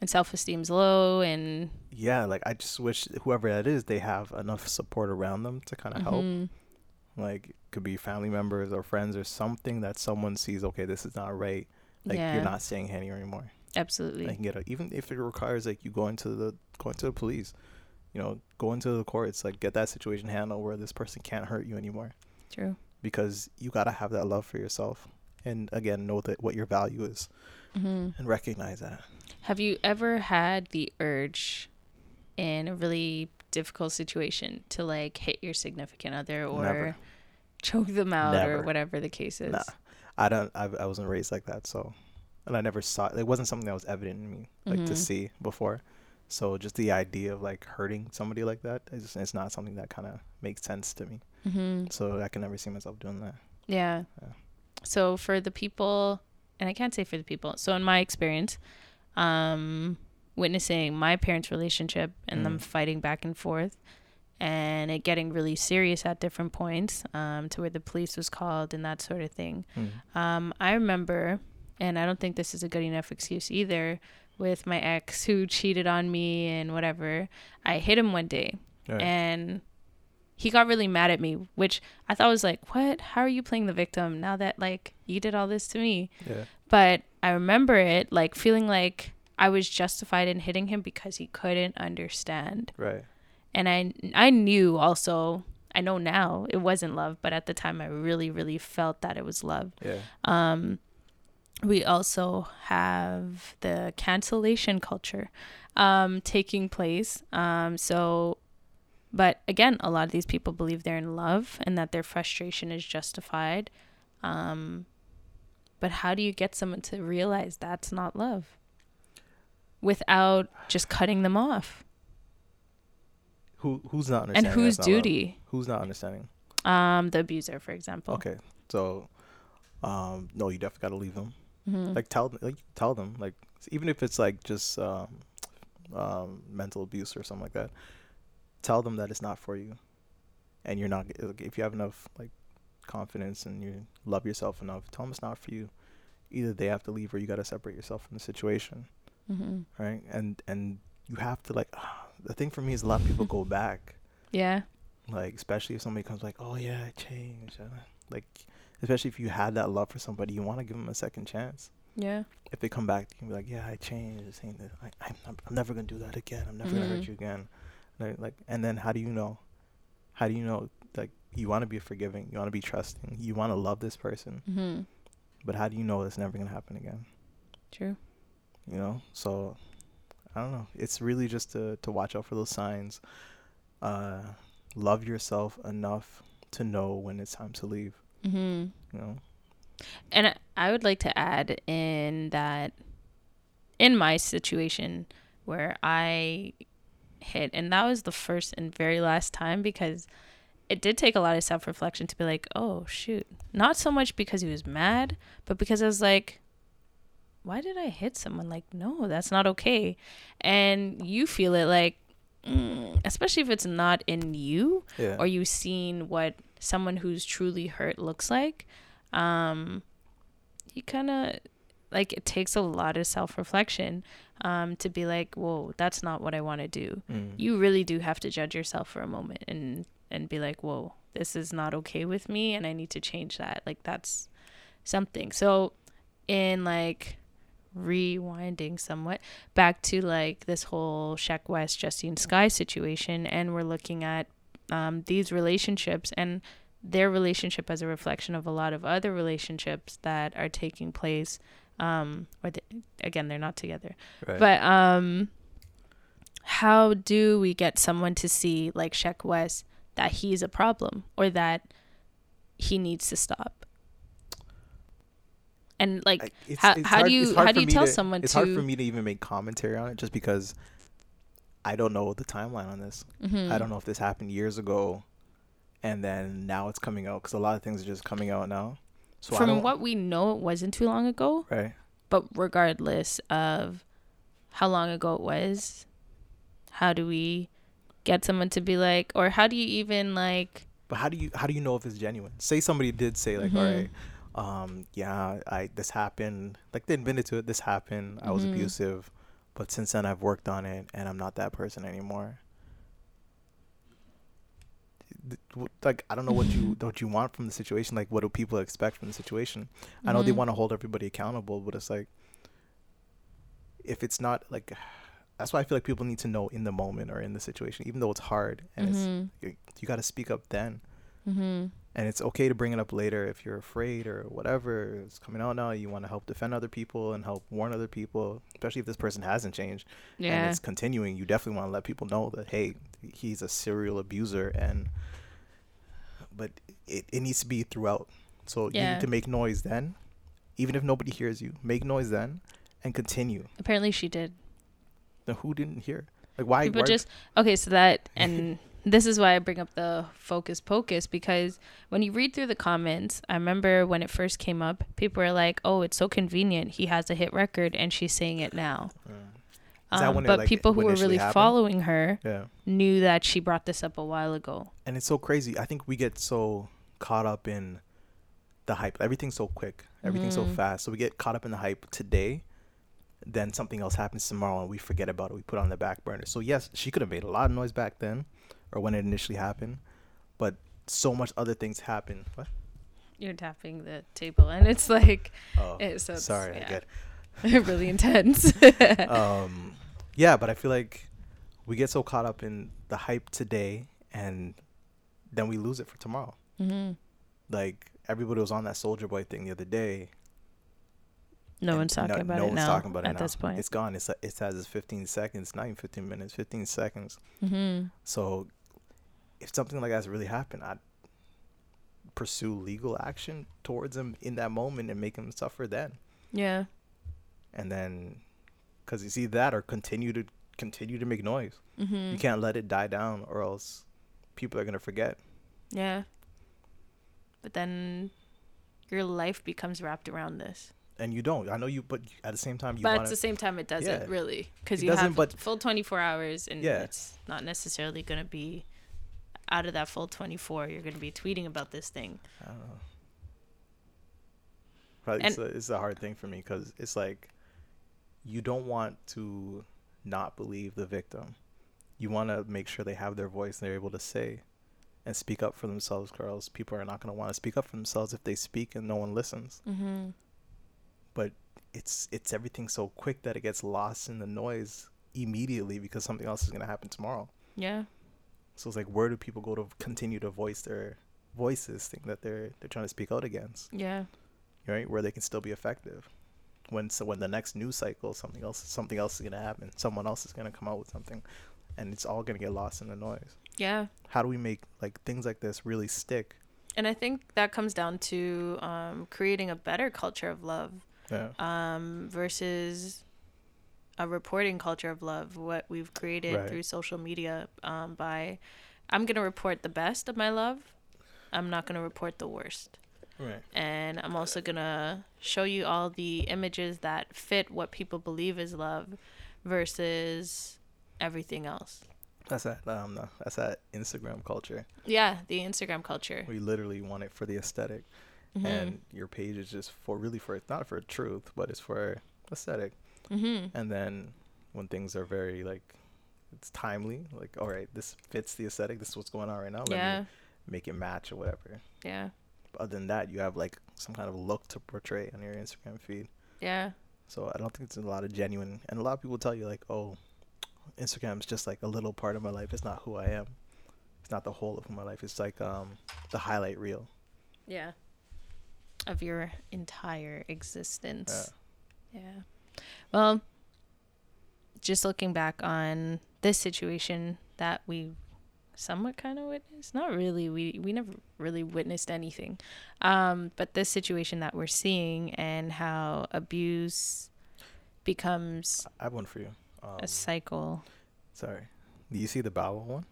and self-esteem's low and yeah, like I just wish whoever that is, they have enough support around them to kind of help. Mhm. Like it could be family members or friends or something that someone sees. Okay, this is not right. Like yeah you're not staying here anymore. absolutely I can get a, even if it requires like you going to the going to the police, you know, go into the courts, like get that situation handled where this person can't hurt you anymore true because you gotta have that love for yourself and again know that what your value is hmm and recognize that. have you ever had the urge in a really difficult situation to like hit your significant other or Never. choke them out or whatever the case is Nah, I don't. I, I wasn't raised like that, so and I never saw. It wasn't something that was evident in me like to Mhm. see before. So just the idea of like hurting somebody like that is it's not something that kind of makes sense to me. hmm So I can never see myself doing that. yeah Yeah. so for the people and i can't say for the people so in my experience um witnessing my parents relationship and them Mm. fighting back and forth and it getting really serious at different points um, to where the police was called and that sort of thing Mm. um, i remember and i don't think this is a good enough excuse either with my ex who cheated on me and whatever i hit him one day Right. and he got really mad at me which i thought was like what how are you playing the victim now that like you did all this to me yeah. but i remember it like feeling like i was justified in hitting him because he couldn't understand Right. and i i knew also i know now it wasn't love but at the time i really really felt that it was love Yeah. um, we also have the cancellation culture um, taking place. Um, so, but again, a lot of these people believe they're in love and that their frustration is justified. Um, but how do you get someone to realize that's not love without just cutting them off? Who who's not And understanding? whose not love? duty? Who's not understanding? Um, the abuser, for example. Okay. So, um, no, you definitely gotta leave them. Mhm. Like tell them, like tell them, like even if it's like just um, um, mental abuse or something like that, tell them that it's not for you, and you're not. If you have enough like confidence and you love yourself enough, tell them it's not for you. Either they have to leave or you gotta separate yourself from the situation, Mhm. right? And and you have to like. the thing for me is a lot of people go back. Yeah. like especially if somebody comes like oh yeah i changed uh," like especially if you had that love for somebody you want to give them a second chance. Yeah. if they come back you can be like yeah i changed. This ain't it. I, I'm, not- I'm never gonna do that again. I'm never gonna hurt Mhm. you again. Like, like and then how do you know? How do you know like you want to be forgiving you want to be trusting you want to love this person hmm but how do you know it's never gonna happen again? True. you know? So i don't know. It's really just to to watch out for those signs. Uh love yourself enough to know when it's time to leave hmm you know And I- I would like to add in that in my situation where I hit, and that was the first and very last time because it did take a lot of self reflection to be like, oh, shoot. Not so much because he was mad, but because I was like, why did I hit someone? Like, no, that's not okay. And you feel it like, mm, especially if it's not in you yeah or you've seen what someone who's truly hurt looks like um you kind of like it takes a lot of self-reflection um to be like whoa that's not what i want to do. Mm. you really do have to judge yourself for a moment and and be like whoa this is not okay with me and i need to change that. Like that's something. So in like rewinding somewhat back to like this whole Sheck Wes Justine Skye situation and we're looking at um, these relationships and their relationship as a reflection of a lot of other relationships that are taking place um or th- again they're not together Right. but um how do we get someone to see like Sheck Wes that he's a problem or that he needs to stop and like I- it's- how- it's how do you- how do you tell to- someone It's hard to- for me to even make commentary on it, just because I don't know the timeline on this. mhm. I don't know if this happened years ago, and then now it's coming out because a lot of things are just coming out now. So from what we know it wasn't too long ago right? but regardless of how long ago it was how do we get someone to be like or how do you even like But how do you how do you know if it's genuine? Say somebody did say like, all Mhm. right, um, yeah, I this happened. Like they admitted to it. This happened. I was Mhm. abusive, but since then I've worked on it, and I'm not that person anymore. Like I don't know what you what you want from the situation. Like what do people expect from the situation? I know they Mhm. want to hold everybody accountable, but it's like if it's not like that's why I feel like people need to know in the moment or in the situation, even though it's hard and it's Mhm. you, you got to speak up then Mhm. And it's okay to bring it up later if you're afraid or whatever it's coming out now. You want to help defend other people and help warn other people especially if this person hasn't changed and it's continuing. You definitely want to let people know that hey he's a serial abuser and but it, it needs to be throughout. So you Yeah. need to make noise then. Even if nobody hears you make noise then and continue. Apparently she did. Then who didn't hear? Like why, people why just okay so that and this is why i bring up the focus pocus because when you read through the comments i remember when it first came up people were like oh it's so convenient he has a hit record and she's saying it now that Um, when it, but like, people who were really happened? following her yeah knew that she brought this up a while ago and it's so crazy. I think we get so caught up in the hype. Everything's so quick. Everything's so Mhm. fast. So we get caught up in the hype today. Then something else happens tomorrow, and we forget about it. We put it on the back burner. So yes, she could have made a lot of noise back then, or when it initially happened, but so much other things happen. What? you're tapping the table and it's like Oh, it, so it's, sorry. I yeah, get. really intense Um, yeah, but I feel like we get so caught up in the hype today, and then we lose it for tomorrow. hmm Like everybody was on that Soulja Boy thing the other day. no one's talking no, about no it one's now talking about it at now. this point It's gone. It's it says it's 15 seconds, not even 15 minutes, 15 seconds. hmm So if something like that's really happened, I'd pursue legal action towards him in that moment and make him suffer then. yeah And then, because you see that, or continue to continue to make noise. hmm You can't let it die down, or else people are gonna forget. Yeah. But then your life becomes wrapped around this. And you don't. I know you, but at the same time, you but want at the same time, it doesn't Yeah. really. Because you have but- full 24 hours and Yeah. it's not necessarily going to be out of that full 24. You're going to be tweeting about this thing. I don't know. Probably it's, a, it's a hard thing for me because it's like you don't want to not believe the victim. You want to make sure they have their voice and they're able to say and speak up for themselves, girls. People are not going to want to speak up for themselves if they speak and no one listens. Mm-hmm. But it's it's everything so quick that it gets lost in the noise immediately because something else is going to happen tomorrow. Yeah. So it's like where do people go to continue to voice their voices, thing that they're they're trying to speak out against? Yeah. right where they can still be effective when so when the next news cycle something else something else is going to happen someone else is going to come out with something and it's all going to get lost in the noise Yeah. how do we make like things like this really stick And I think that comes down to um, creating a better culture of love yeah um, versus a reporting culture of love, what we've created Right. through social media um, by I'm going to report the best of my love. I'm not going to report the worst. right And I'm also going to show you all the images that fit what people believe is love versus everything else. that's that um no, that's that instagram culture Yeah, the Instagram culture. we literally want it for the esthetic Mhm. and your page is just for really for it's not for truth but it's for aesthetic Mhm. and then when things are very like it's timely like all right this fits the aesthetic this is what's going on right now let Yeah. me make it match or whatever Yeah. other than that, you have like some kind of look to portray on your Instagram feed. Yeah. So I don't think it's a lot of genuine. And a lot of people tell you like, "Oh, Instagram's just like a little part of my life. It's not who I am." it's not the whole of my life. It's like um the highlight reel. Yeah. Of your entire existence. Yeah. Well, just looking back on this situation that we somewhat kind of witnessed, not really. We we never really witnessed anything. Um, but this situation that we're seeing and how abuse becomes I have one for you. Um, a cycle. sorry. Do you see the Bow one?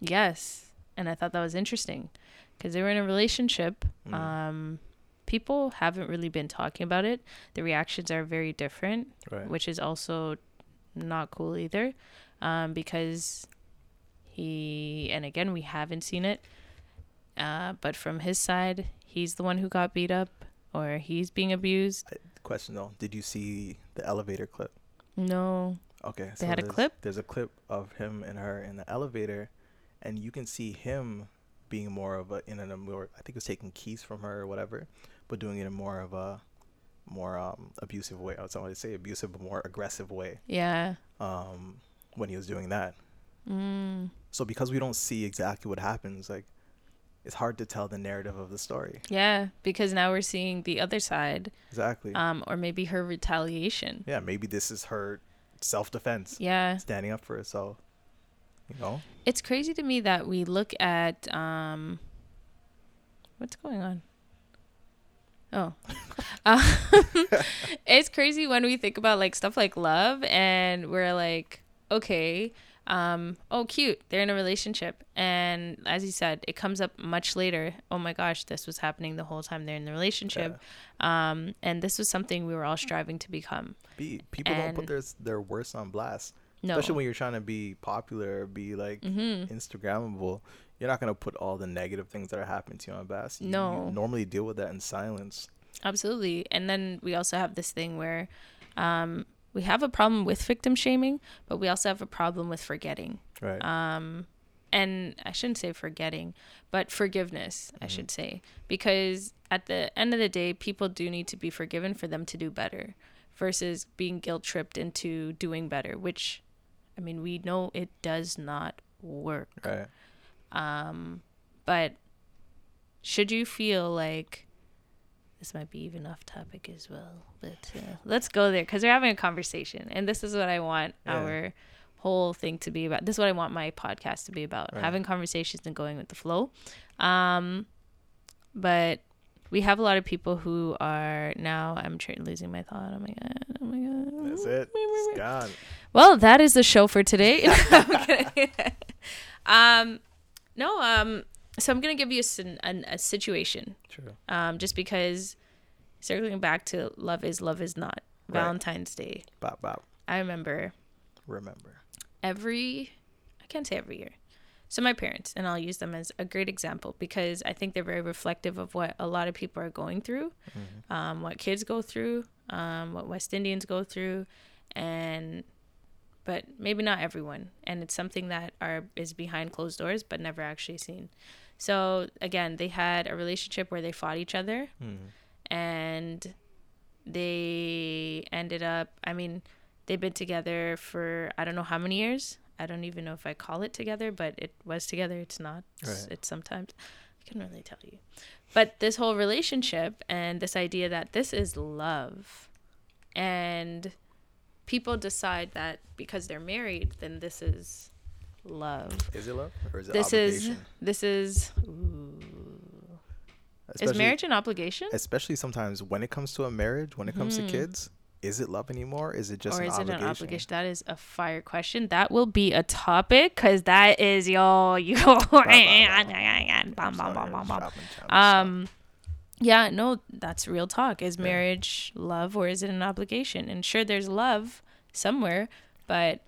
Yes. And I thought that was interesting because they were in a relationship. Mm. Um, people haven't really been talking about it. The reactions are very different, Right. which is also not cool either um, because he, and again, we haven't seen it. Uh, but from his side, he's the one who got beat up or he's being abused. Question though, did you see the elevator clip? No. Okay. They had a clip? There's a clip of him and her in the elevator, and you can see him being more of a in a more. I think it was taking keys from her or whatever, but doing it in more of a more um abusive way. I going to say abusive, but more aggressive way. Yeah. Um, when he was doing that. Mm. So because we don't see exactly what happens, like it's hard to tell the narrative of the story. Yeah. Because now we're seeing the other side Exactly. um, or maybe her retaliation. yeah, maybe this is her self-defense, Yeah. standing up for herself. You know. It's crazy to me that we look at um what's going on? Oh. Um, it's crazy when we think about like stuff like love and we're like, okay, um, oh cute, they're in a relationship. And as you said, it comes up much later. Oh my gosh, this was happening the whole time they're in the relationship. Um, and this was something we were all striving to become. Be people don't put their their worst on blast. No. Especially when you're trying to be popular, be like Mhm. Instagrammable. You're not gonna put all the negative things that are happening to you on blast. You, No. You normally deal with that in silence. Absolutely. And then we also have this thing where um, we have a problem with victim shaming, but we also have a problem with forgetting. Right. Um, and I shouldn't say forgetting, but forgiveness, I should say. Because at the end of the day, people do need to be forgiven for them to do better versus being guilt tripped into doing better, which, I mean, we know it does not work. right. Um, but should you feel like this might be even off topic as well, but uh, let's go there because we're having a conversation, and this is what I want Yeah. our whole thing to be about. This is what I want my podcast to be about: Right. having conversations and going with the flow. Um, but we have a lot of people who are now. I'm tra- losing my thought. Oh my god! Oh my god! That's it. It's gone. Well, that is the show for today. Um, no, um, so I'm gonna give you a, an, a situation, True. um, just because circling back to love is love is not Right. Valentine's Day. Bop bop. I remember Remember. every, I can't say every year. So my parents, and I'll use them as a great example because I think they're very reflective of what a lot of people are going through, um, what kids go through, um, what West Indians go through, and but maybe not everyone. And it's something that are is behind closed doors but never actually seen. So again, they had a relationship where they fought each other, Mm-hmm. and they ended up. I mean, they've been together for I don't know how many years. I don't even know if I call it together, but it was together. It's not. It's, Right. it's sometimes. I can't really tell you. But this whole relationship and this idea that this is love, and people decide that because they're married, then this is love. Is it love or is it This is this is. Ooh. Is marriage an obligation? Especially sometimes when it comes to a marriage, when it comes to kids, is it love anymore? Is it just Hmm. or is obligation? it an obligation? That is a fire question. That will be a topic because that is yo yo. bam, bam, bam, bam, bam. Um, yeah, no, that's real talk. Is Yeah. marriage love or is it an obligation? And sure, there's love somewhere, but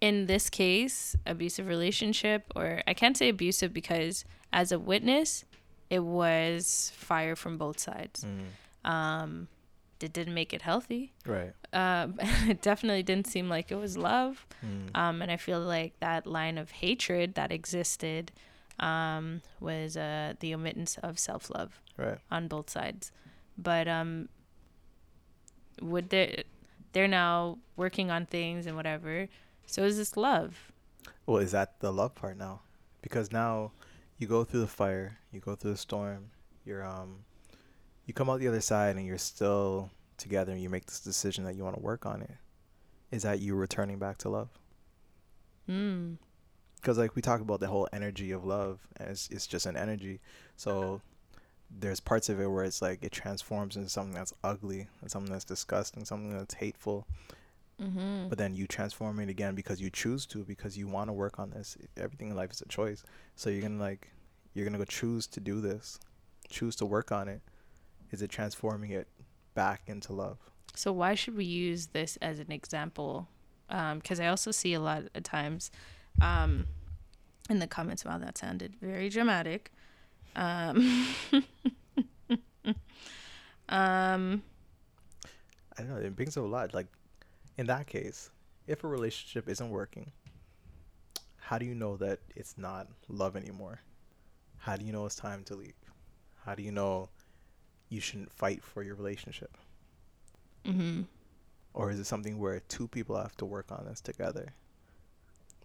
in this case, abusive relationship, or I can't say abusive because as a witness, it was fire from both sides. Mm, Um, it didn't make it healthy. right. Um, it definitely didn't seem like it was love. Mm, Um, and I feel like that line of hatred that existed um, was uh, the omittance of self love right. on both sides. But um, would they? They're now working on things and whatever. So is this love? Well, is that the love part now? because now you go through the fire, you go through the storm, you're um, you come out the other side and you're still together, and you make this decision that you want to work on it. Is that you returning back to love? Mm. Because like we talk about the whole energy of love and it's, it's just an energy. So there's parts of it where it's like it transforms into something that's ugly and something that's disgusting something that's hateful. Mm-hmm. but then you transform it again because you choose to because you want to work on this. Everything in life is a choice. So you're gonna like you're gonna go choose to do this choose to work on it. Is it transforming it back into love? So why should we use this as an example? Because I also see a lot of times um, in the comments. Wow, that sounded very dramatic. Um, um, i don't know it brings up a lot like in that case if a relationship isn't working how do you know that it's not love anymore how do you know it's time to leave how do you know you shouldn't fight for your relationship Mm-hmm. or is it something where two people have to work on this together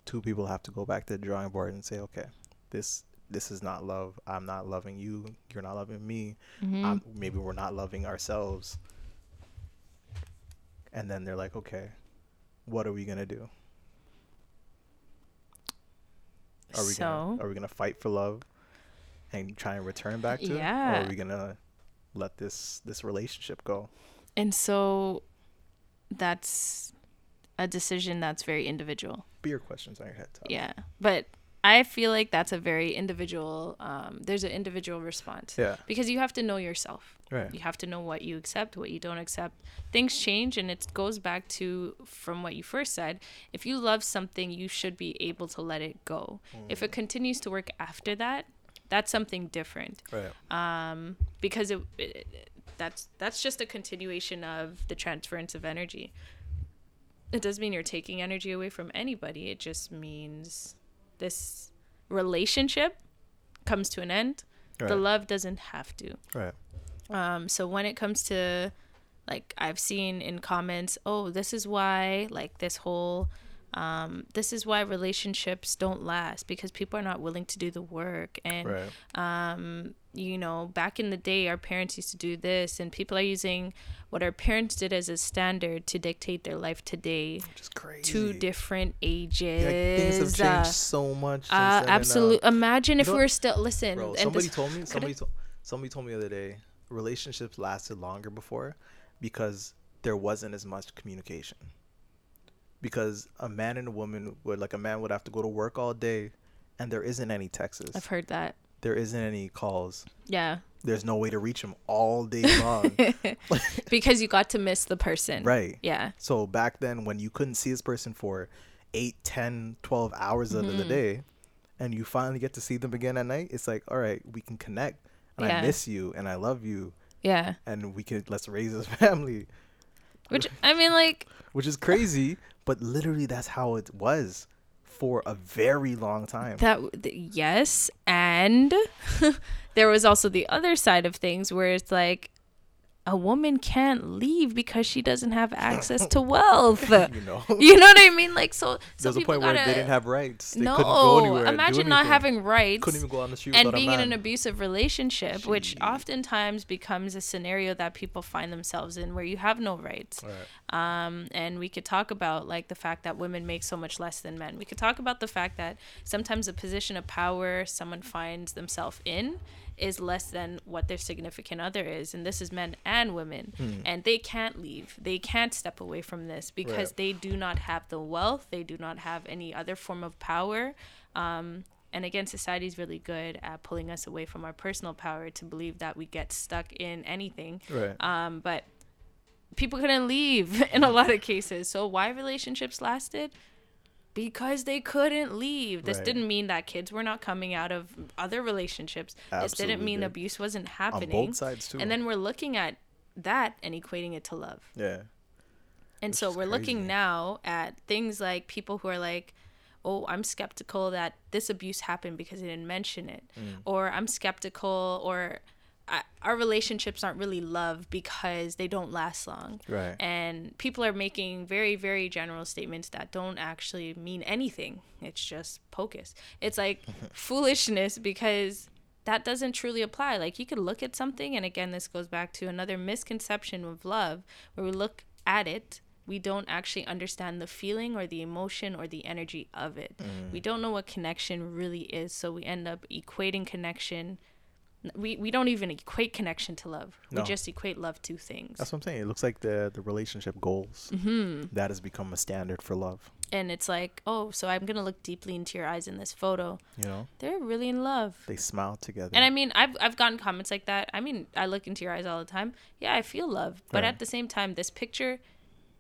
two people have to go back to the drawing board and say okay this this is not love. I'm not loving you. You're not loving me. Mhm. um, maybe we're not loving ourselves. And then they're like okay what are we gonna do? Are we so gonna are we gonna fight for love and try and return back to it? Or are we gonna let this this relationship go? And so that's a decision that's very individual. Beer questions on your head. Yeah, but I feel like that's a very individual. Um, there's an individual response yeah because you have to know yourself. right You have to know what you accept, what you don't accept. Things change, and it goes back to from what you first said. If you love something, you should be able to let it go. If it continues to work after that, that's something different. right Um, because it, it that's that's just a continuation of the transference of energy. It doesn't mean you're taking energy away from anybody. It just means this relationship comes to an end. right The love doesn't have to. right Um, so when it comes to like I've seen in comments, oh, this is why like this whole um, this is why relationships don't last because people are not willing to do the work. And right. um, you know back in the day our parents used to do this and people are using what our parents did as a standard to dictate their life today is crazy. two different ages like, things have uh, changed so much uh, uh, imagine if we are still listen Bro, somebody this- told me somebody told somebody told me the other day relationships lasted longer before because there wasn't as much communication. Because a man and a woman would like a man would have to go to work all day and there isn't any texts. I've heard that There isn't any calls. yeah There's no way to reach him all day long. because you got to miss the person right. yeah So back then when you couldn't see this person for 8, 10, 12 hours of Mm-hmm. the day and you finally get to see them again at night, it's like, all right, we can connect. And Yeah. I miss you and I love you yeah and we could let's raise this family, which i mean like which is crazy, but literally that's how it was for a very long time. that th- yes and there was also the other side of things where it's like a woman can't leave because she doesn't have access to wealth you know, you know what i mean like so so there's a point where gotta, they didn't have rights. They no couldn't go anywhere. imagine not having rights Couldn't even go on the street and a being in an abusive relationship which oftentimes becomes a scenario that people find themselves in where you have no rights Right. um, and we could talk about like the fact that women make so much less than men. We could talk about the fact that sometimes the position of power someone finds themselves in is less than what their significant other is, and this is men and women, and they can't leave. They can't step away from this because Right. they do not have the wealth. They do not have any other form of power. Um, and again, society is really good at pulling us away from our personal power to believe that we get stuck in anything Right. um, but people couldn't leave in a lot of cases. So why relationships lasted? Because they couldn't leave. This Right. didn't mean that kids were not coming out of other relationships. this didn't mean abuse wasn't on happening. both sides too. And then we're looking at that and equating it to love. yeah. And Which so we're looking now at things like people who are like, oh, I'm skeptical that this abuse happened because they didn't mention it. Mm. Or I'm skeptical or I, our relationships aren't really love because they don't last long. Right. And people are making very, very general statements that don't actually mean anything. It's just pocus. It's like foolishness because that doesn't truly apply. Like you could look at something, and again, this goes back to another misconception of love where we look at it. We don't actually understand the feeling or the emotion or the energy of it. Mm. We don't know what connection really is. So we end up equating connection we we don't even equate connection to love. No. We just equate love to things. That's what I'm saying. It looks like the the relationship goals hmm that has become a standard for love. And it's like, oh, so I'm gonna look deeply into your eyes in this photo. You know, They're really in love. they smile together. And I mean, I've I've gotten comments like that. I mean, I look into your eyes all the time. Yeah, I feel love, but Right. at the same time, this picture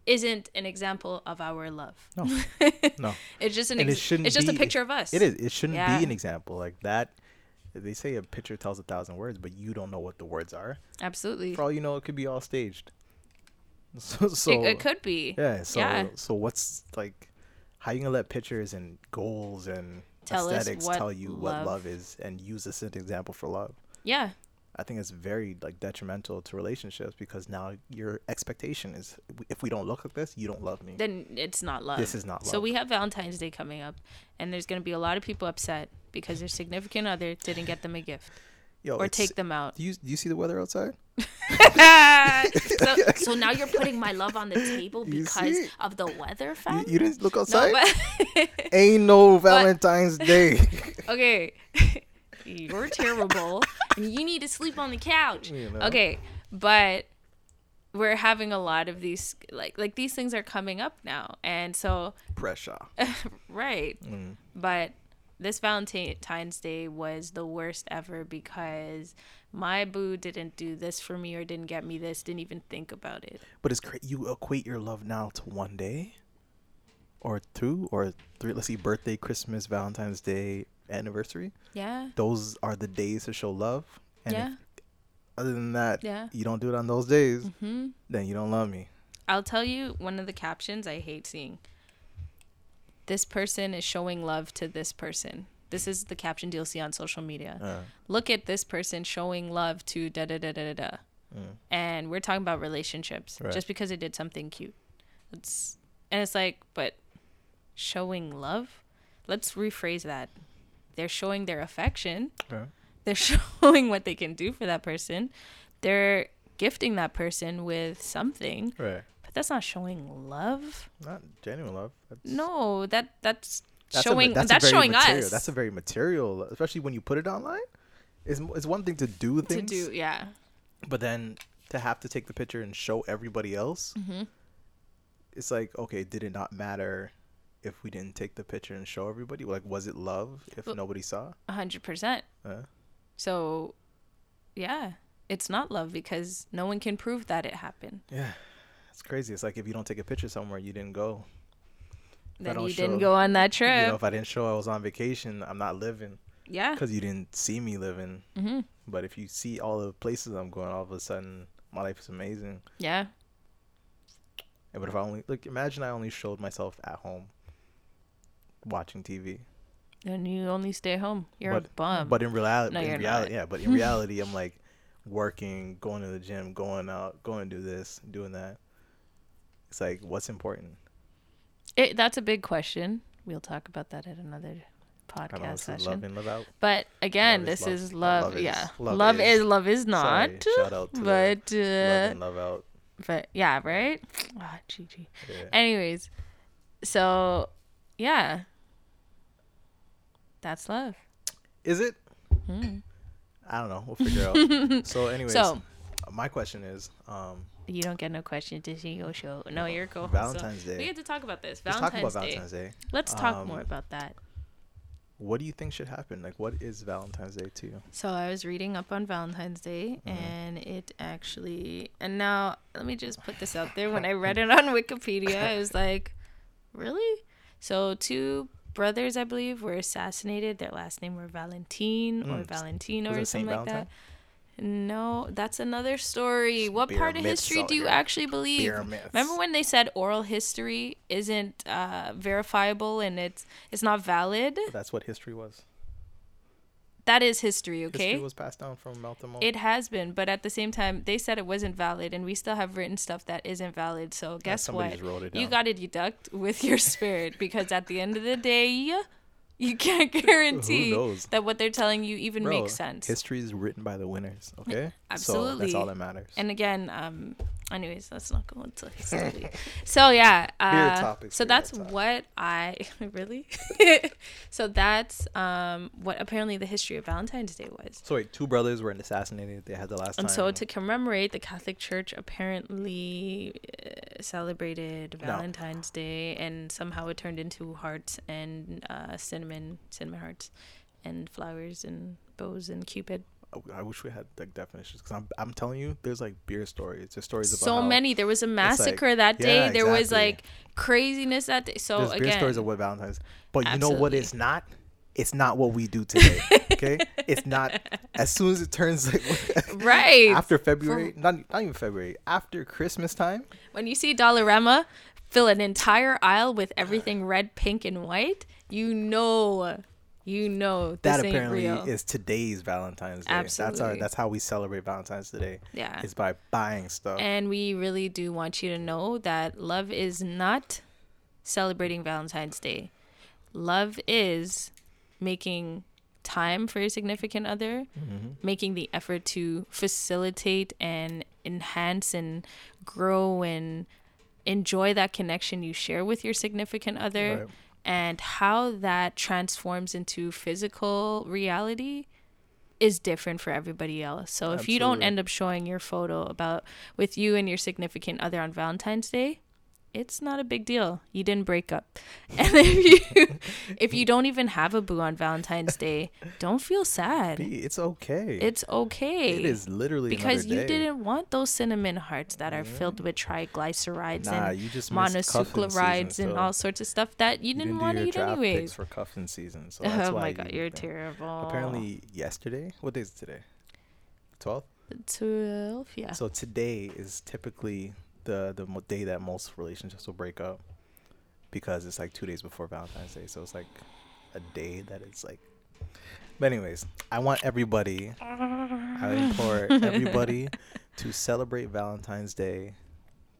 isn't an example of our love. no, no, It's just an And it shouldn't it's just a be- picture of us. it is. It shouldn't Yeah. be an example like that. They say a picture tells a thousand words, but you don't know what the words are. Absolutely. For all you know, it could be all staged. So, so it, it could be. yeah. So Yeah. so what's like? How you gonna let pictures and goals and Tell aesthetics tell you what love- love is and use this as an example for love? Yeah. I think it's very like detrimental to relationships because now your expectation is if we don't look like this, you don't love me. Then it's not love. This is not love. So we have Valentine's Day coming up, and there's gonna be a lot of people upset because their significant other didn't get them a gift Yo, or take them out. Do you do you see the weather outside? so, so now you're putting my love on the table because of the weather, You, fam. you didn't look no, outside. but Ain't no Valentine's Day. okay, you're terrible, and you need to sleep on the couch. You know? Okay, but we're having a lot of these like like these things are coming up now, and so Pressure. right, Mm. but this Valentine's Day was the worst ever because my boo didn't do this for me or didn't get me this, didn't even think about it. But it's cra- you equate your love now to one day, or two, or three. Let's see, birthday, Christmas, Valentine's Day, anniversary. Yeah, Those are the days to show love. And yeah, if, other than that, yeah. you don't do it on those days, Hmm. then you don't love me. I'll tell you one of the captions I hate seeing. This person is showing love to this person. This is the caption you'll see on social media. Uh, Look at this person showing love to da da da da da da. mm. And we're talking about relationships Right. just because it did something cute. It's and it's like, but showing love? Let's rephrase that. They're showing their affection. Okay. They're showing what they can do for that person. They're gifting that person with something Right. but that's not showing love. Not genuine love. That's, No, that that's, that's a- showing that's, that's, showing material, us That's a very material, especially when you put it online. It's, it's one thing to do things. to do. Yeah. but then to have to take the picture and show everybody else, hmm it's like, okay, did it not matter if we didn't take the picture and show everybody? Like, was it love if Well- nobody saw? A hundred percent. So, yeah, it's not love because no one can prove that it happened. yeah, it's crazy. It's like if you don't take a picture somewhere, you didn't go. If Then you didn't go on that trip. You know, if I didn't show I was on vacation, I'm not living yeah. because you didn't see me living. hmm But if you see all the places I'm going, all of a sudden my life is amazing. Yeah. But if I only like, imagine I only showed myself at home watching TV. And you only stay home. You're a But- bum. But in reality, No, in reality, not. yeah. But in reality, I'm like working, going to the gym, going out, going to do this, doing that. It's like what's important. it, that's a big question. We'll talk about that at another know podcast is session. love and love out. But again, Love is this love. is Oh, love. love is- yeah, love love, is- is, love is not. Sorry, shout out to but love uh, and love out. but yeah, right? Ah, GG. Yeah. Anyways, so yeah, that's love. Is it? Hmm. I don't know. We'll figure out. so, anyways, So my question is, um, you don't get no question to see your show. No, you're cool. Valentine's so, Day. We had to talk about this. Let's Valentine's, talk about Day. Valentine's Day. Let's talk Um, more about that. What do you think should happen? Like, what is Valentine's Day to you? So I was reading up on Valentine's Day, Mhm. and it actually, and now let me just put this out there. When I read it on Wikipedia, I was like, really? So two brothers, I believe, were assassinated. Their last name were Valentine or Mm. Valentino or something like that. No, that's another story. What Beer part of history do you actually believe? Remember when they said oral history isn't uh, verifiable and it's it's not valid? That's what history was. That is history, okay? History was passed down from mouth to mouth. It has been, but at the same time, they said it wasn't valid, and we still have written stuff that isn't valid. So guess somebody what? wrote it You got to deduct with your spirit because at the end of the day, you can't guarantee that what they're telling you even Bro, makes sense. History is written by the winners. Okay. So that's all that matters. And again, um, anyways, let's not going to so yeah, uh, so that's what I really. so that's um what apparently the history of Valentine's Day was. so wait, two brothers were assassinated. They had the last And time. so to commemorate, the Catholic Church apparently uh, celebrated No. Valentine's Day, and somehow it turned into hearts and uh, cinnamon, cinnamon hearts, and flowers and bows and cupid. I- wish we had like definitions because I'm I'm telling you, there's like beer stories. There's stories about So many. There was a like- massacre that day. Yeah, there was like craziness that day. So there's beer again, stories of what Valentine's. But you know what? It's not. It's not what we do today. Okay. it's not. As soon as it turns like right after February, not not even February, after Christmas time. when you see Dollarama fill an entire aisle with everything red, pink, and white, you know, you know That apparently is today's Valentine's Day. That's our. Absolutely. That's how we celebrate Valentine's today. yeah. Is by buying stuff. And we really do want you to know that love is not celebrating Valentine's Day. Love is making time for your significant other, Mm-hmm. making the effort to facilitate and enhance and grow and enjoy that connection you share with your significant other Right. And how that transforms into physical reality is different for everybody else. So if you don't end up showing your photo about with you and your significant other on Valentine's Day, it's not a big deal. You didn't break up. And if you if you don't even have a boo on Valentine's Day, don't feel sad. It's okay. It's okay. It is literally because you didn't want those cinnamon hearts that are filled with triglycerides Nah, and you missed season, and so all sorts of stuff that you you didn't, didn't want to eat anyways. for cuffing season. So oh that's oh my you god, you're think- terrible. Apparently yesterday. What day is today? 12th. twelve, yeah. So today is typically the the day that most relationships will break up because it's like two days before Valentine's Day. So it's like a day that it's like. But anyways, I want everybody. I implore everybody to celebrate Valentine's Day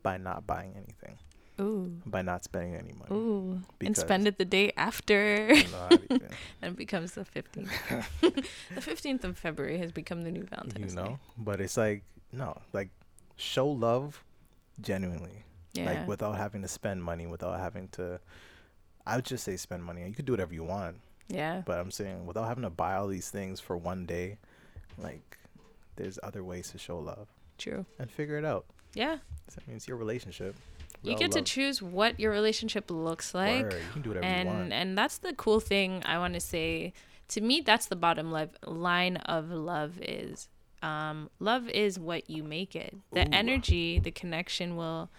by not buying anything, Ooh, by not spending any money. ooh, and spend it the day after, and it becomes the fifteenth. the fifteenth of February has become the new Valentine's Day. you know, Day. but it's like no, like show love genuinely. Yeah, like without having to spend money, without having to. I would just say spend money. You could do whatever you want, yeah, but I'm saying without having to buy all these things for one day, like there's other ways to show love true. and figure it out. Yeah, I means your relationship. you get to choose what your relationship looks like. word, you can do whatever you and want. and that's the cool thing i want to say to me that's the bottom line of love is um love is what you make it. The Ooh. energy the connection will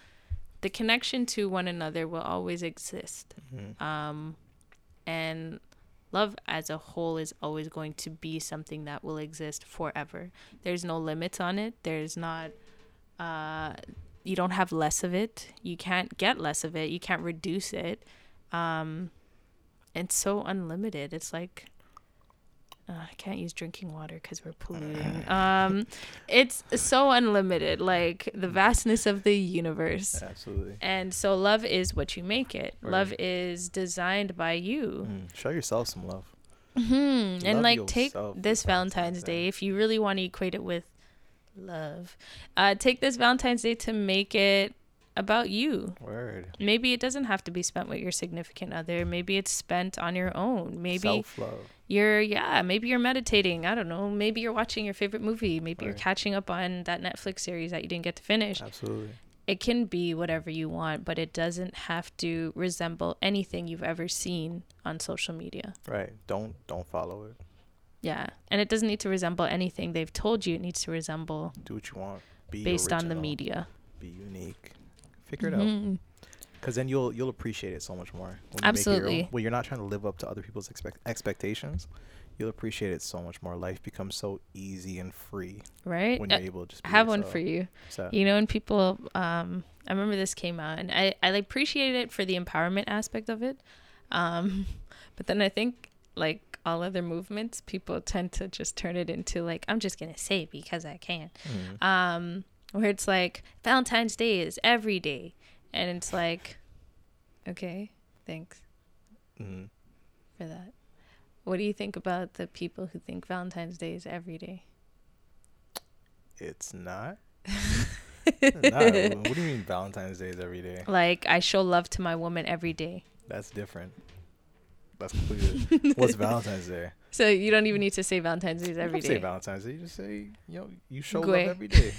the connection to one another will always exist. Mhm. um and love as a whole is always going to be something that will exist forever. There's no limits on it. There's not uh you don't have less of it. You can't get less of it. You can't reduce it. Um it's so unlimited. It's like uh, I can't use drinking water because we're polluting. Um, it's so unlimited, like the vastness of the universe. Absolutely. And so, love is what you make it. Love is designed by you. Mm, show yourself some love. hmm And like, take this Valentine's Day Day. if you really want to equate it with love. Uh, take this Valentine's Day to make it about you. Word. Maybe it doesn't have to be spent with your significant other. Maybe it's spent on your own. Maybe self love. you're yeah maybe you're meditating i don't know maybe you're watching your favorite movie maybe you're catching up on that netflix series that you didn't get to finish Absolutely. it can be whatever you want but it doesn't have to resemble anything you've ever seen on social media Right. Don't don't follow it. yeah and it doesn't need to resemble anything they've told you it needs to resemble Do what you want. Be based on the media Be unique. Figure it out. Mhm. Because then you'll you'll appreciate it so much more. When you your own. Absolutely. When you're not trying to live up to other people's expect- expectations, you'll appreciate it so much more. Life becomes so easy and free right when Uh, you're able to just. I Be have one for you So, you know when people um i remember this came out and i i appreciated it for the empowerment aspect of it um but then i think like all other movements, people tend to just turn it into like I'm just gonna say because I can. Mhm. Um, where it's like Valentine's Day is every day, and it's like, okay, thanks Mhm. for that. What do you think about the people who think Valentine's Day is every day? It's not. Nah, what do you mean Valentine's Day is every day? Like I show love to my woman every day. That's different. That's completely. What's Valentine's Day? So you don't even need to say Valentine's Day every don't say. Valentine's Day. You just say, you know, you show Gwe. love every day.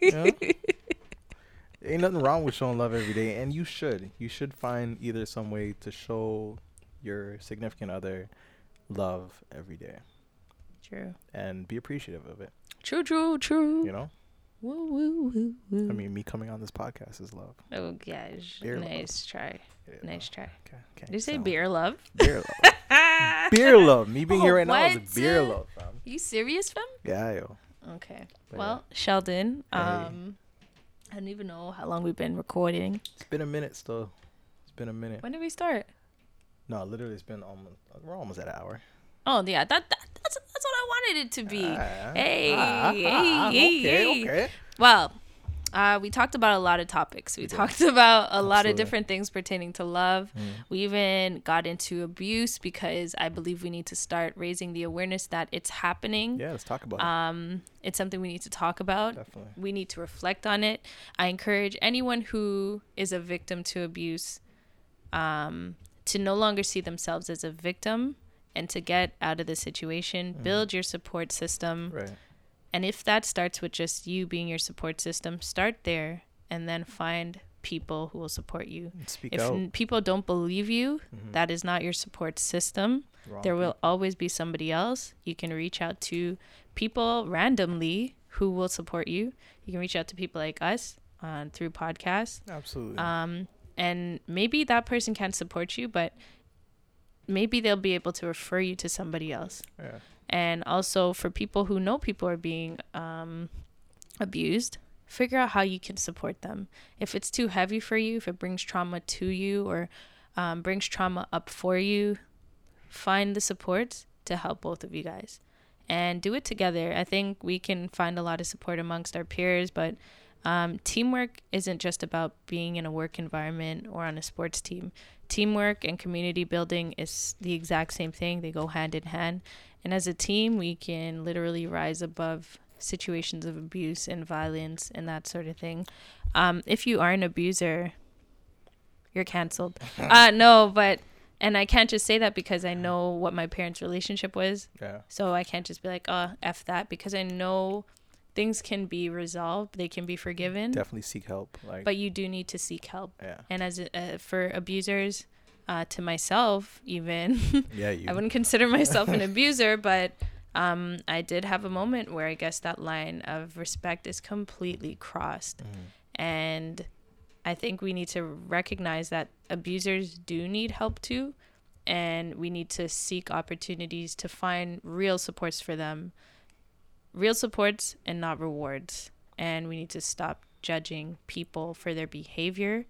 You know? Ain't nothing wrong with showing love every day, and you should. You should find either some way to show your significant other love every day, True. and be appreciative of it. True. True. True. You know, Woo, woo, woo, woo. I mean, me coming on this podcast is love. oh gosh, Beer love. nice try. Yeah, Nice try. Okay, okay. Did you say so- beer love? Beer love. beer love. Me being here Oh, right now is what? beer love, fam. You serious, fam? Yeah, yo. Okay. But well, Sheldon, Hey. um, I don't even know how long we've been recording. It's been a minute still. It's been a minute. When did we start? No, literally, it's been almost. We're almost at an hour. Oh yeah, that, that that's that's what I wanted it to be. Ah, Hey, ah, hey, ah, hey, okay, hey. okay. Well, uh, we talked about a lot of topics. We, did. talked about a lot of different things pertaining to love. Mm. We even got into abuse because I believe we need to start raising the awareness that it's happening. Yeah, let's talk about Um, it's something we need to talk about. Definitely. We need to reflect on it. I encourage anyone who is a victim to abuse um, to no longer see themselves as a victim and to get out of the situation. Mhm. Build your support system. Right. And if that starts with just you being your support system, start there and then find people who will support you. Speak If n- people don't believe you, Mhm. that is not your support system. Wrong There will always be somebody else. You can reach out to people randomly who will support you. You can reach out to people like us uh, through podcasts. Absolutely. Um, and maybe that person can't support you, but maybe they'll be able to refer you to somebody else yeah. And also for people who know people are being um, abused figure out how you can support them. If it's too heavy for you if it brings trauma to you or um, brings trauma up for you find the supports to help both of you guys. And do it together. I think we can find a lot of support amongst our peers but um, teamwork isn't just about being in a work environment or on a sports team. Teamwork and community building is the exact same thing. They go hand in hand and as a team, we can literally rise above situations of abuse and violence and that sort of thing. Um, if you are an abuser, you're canceled. uh, no, but, and I can't just say that because I know what my parents' relationship was. Yeah. So I can't just be like, oh, F that, because I know things can be resolved, they can be forgiven, Definitely seek help. Like. but you do need to seek help. yeah. And as a, uh, for abusers, uh, to myself, even. Yeah. You. I wouldn't consider myself an abuser, but um, I did have a moment where I guess that line of respect is completely crossed. Mhm. And I think we need to recognize that abusers do need help too. And we need to seek opportunities to find real supports for them, real supports and not rewards. And we need to stop judging people for their behavior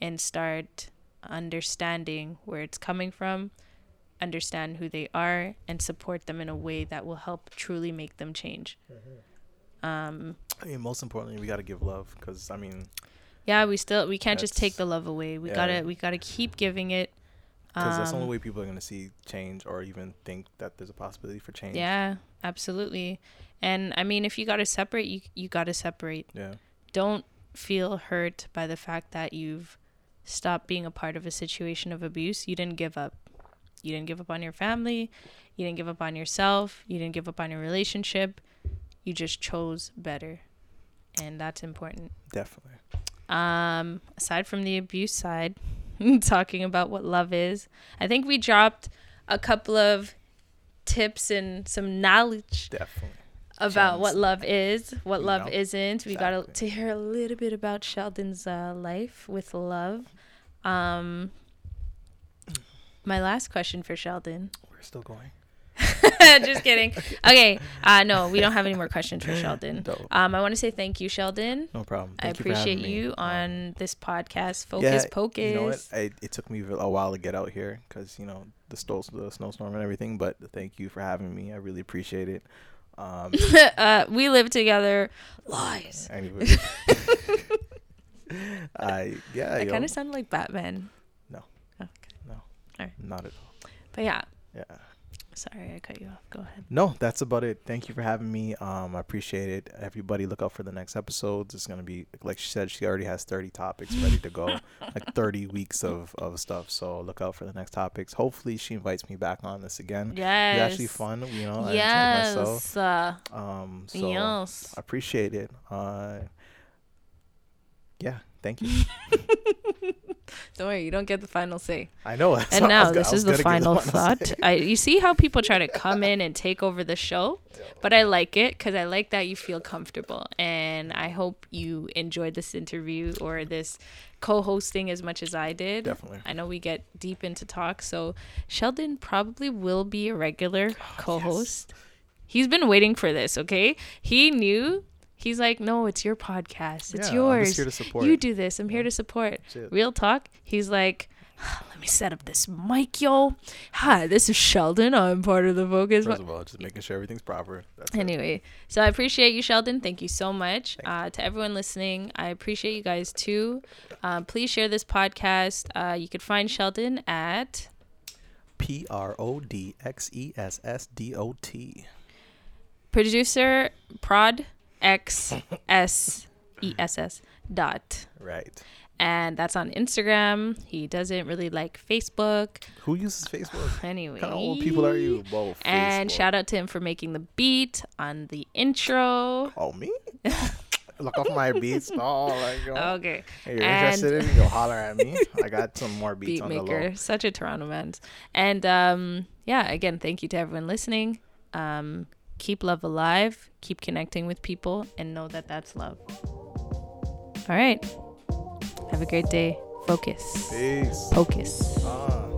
and start understanding where it's coming from, understand who they are, and support them in a way that will help truly make them change. Um, I mean, most importantly, we got to give love because I mean, yeah, we still we can't just take the love away. We yeah. gotta we gotta keep giving it. because that's the only Um, way people are gonna see change or even think that there's a possibility for change. Yeah, absolutely. And I mean, if you gotta separate, you you gotta separate. Yeah. Don't feel hurt by the fact that you've stopped being a part of a situation of abuse. You didn't give up. You didn't give up on your family. You didn't give up on yourself. You didn't give up on your relationship. You just chose better, and that's important. Definitely. Um, aside from the abuse side, talking about what love is, I think we dropped a couple of tips and some knowledge Definitely. About what love is, what You love know, isn't. We got exactly. to hear a little bit about Sheldon's uh, life with love. Um, my last question for Sheldon. We're still going. Just kidding. Okay. Uh, no, we don't have any more questions for Sheldon. Um, I want to say thank you, Sheldon. No problem. I Thank you having appreciate me. you Um, on this podcast, Focus Pocus. You know what? I, it took me a while to get out here because you know the snow, the snowstorm and everything. But thank you for having me. I really appreciate it. Um, uh, we live together. Lies. anyway, I yeah. I kind of sound like Batman. No. Okay. no, Alright. not at all. But yeah. Yeah. Sorry, I cut you off. Go ahead. No, that's about it. Thank you for having me. Um, I appreciate it. Everybody, look out for the next episodes. It's gonna be like she said. She already has thirty topics ready to go, like thirty weeks of of stuff. So look out for the next topics. Hopefully, she invites me back on this again. Yes. It's actually fun. You know, I enjoyed myself. Yes. Uh, Um, so yes. I appreciate it. Uh, yeah, thank you. Don't worry, you don't get the final say. I know. And was now this is the gonna give final thought. I you see how people try to come in and take over the show, but I like it because I like that you feel comfortable, and I hope you enjoyed this interview or this co-hosting as much as I did. Definitely. I know we get deep into talk, so Sheldon probably will be a regular oh, co-host. He's been waiting for this. Okay, he knew. He's like, no, it's your podcast. It's Yeah, I'm yours. just here to support. You do this. I'm here to support. Real talk. He's like, let me set up this mic, yo. Hi, this is Sheldon. I'm part of the Focus. First of all, just making sure everything's proper. That's it. Anyway, so I appreciate you, Sheldon. Thank you so much. Uh, to everyone listening, I appreciate you guys too. Um, please share this podcast. Uh, you could find Sheldon at P R O D X E S S D O T. producer prod x s e s s dot. Right. And that's on Instagram. He doesn't really like Facebook. Who uses Facebook? Anyway. Of old people are you? Whoa, And Facebook. shout out to him for making the beat on the intro. Oh, me? Look off my beats. Oh, like, yo. Okay. Hey, you're And- interested in? Go holler at me. I got some more beats Beat on the maker. low. Such a Toronto man. And um, yeah, again, thank you to everyone listening. Um, keep love alive. Keep connecting with people and know that that's love. All right. Have a great day. Focus. Peace. Focus. Ah.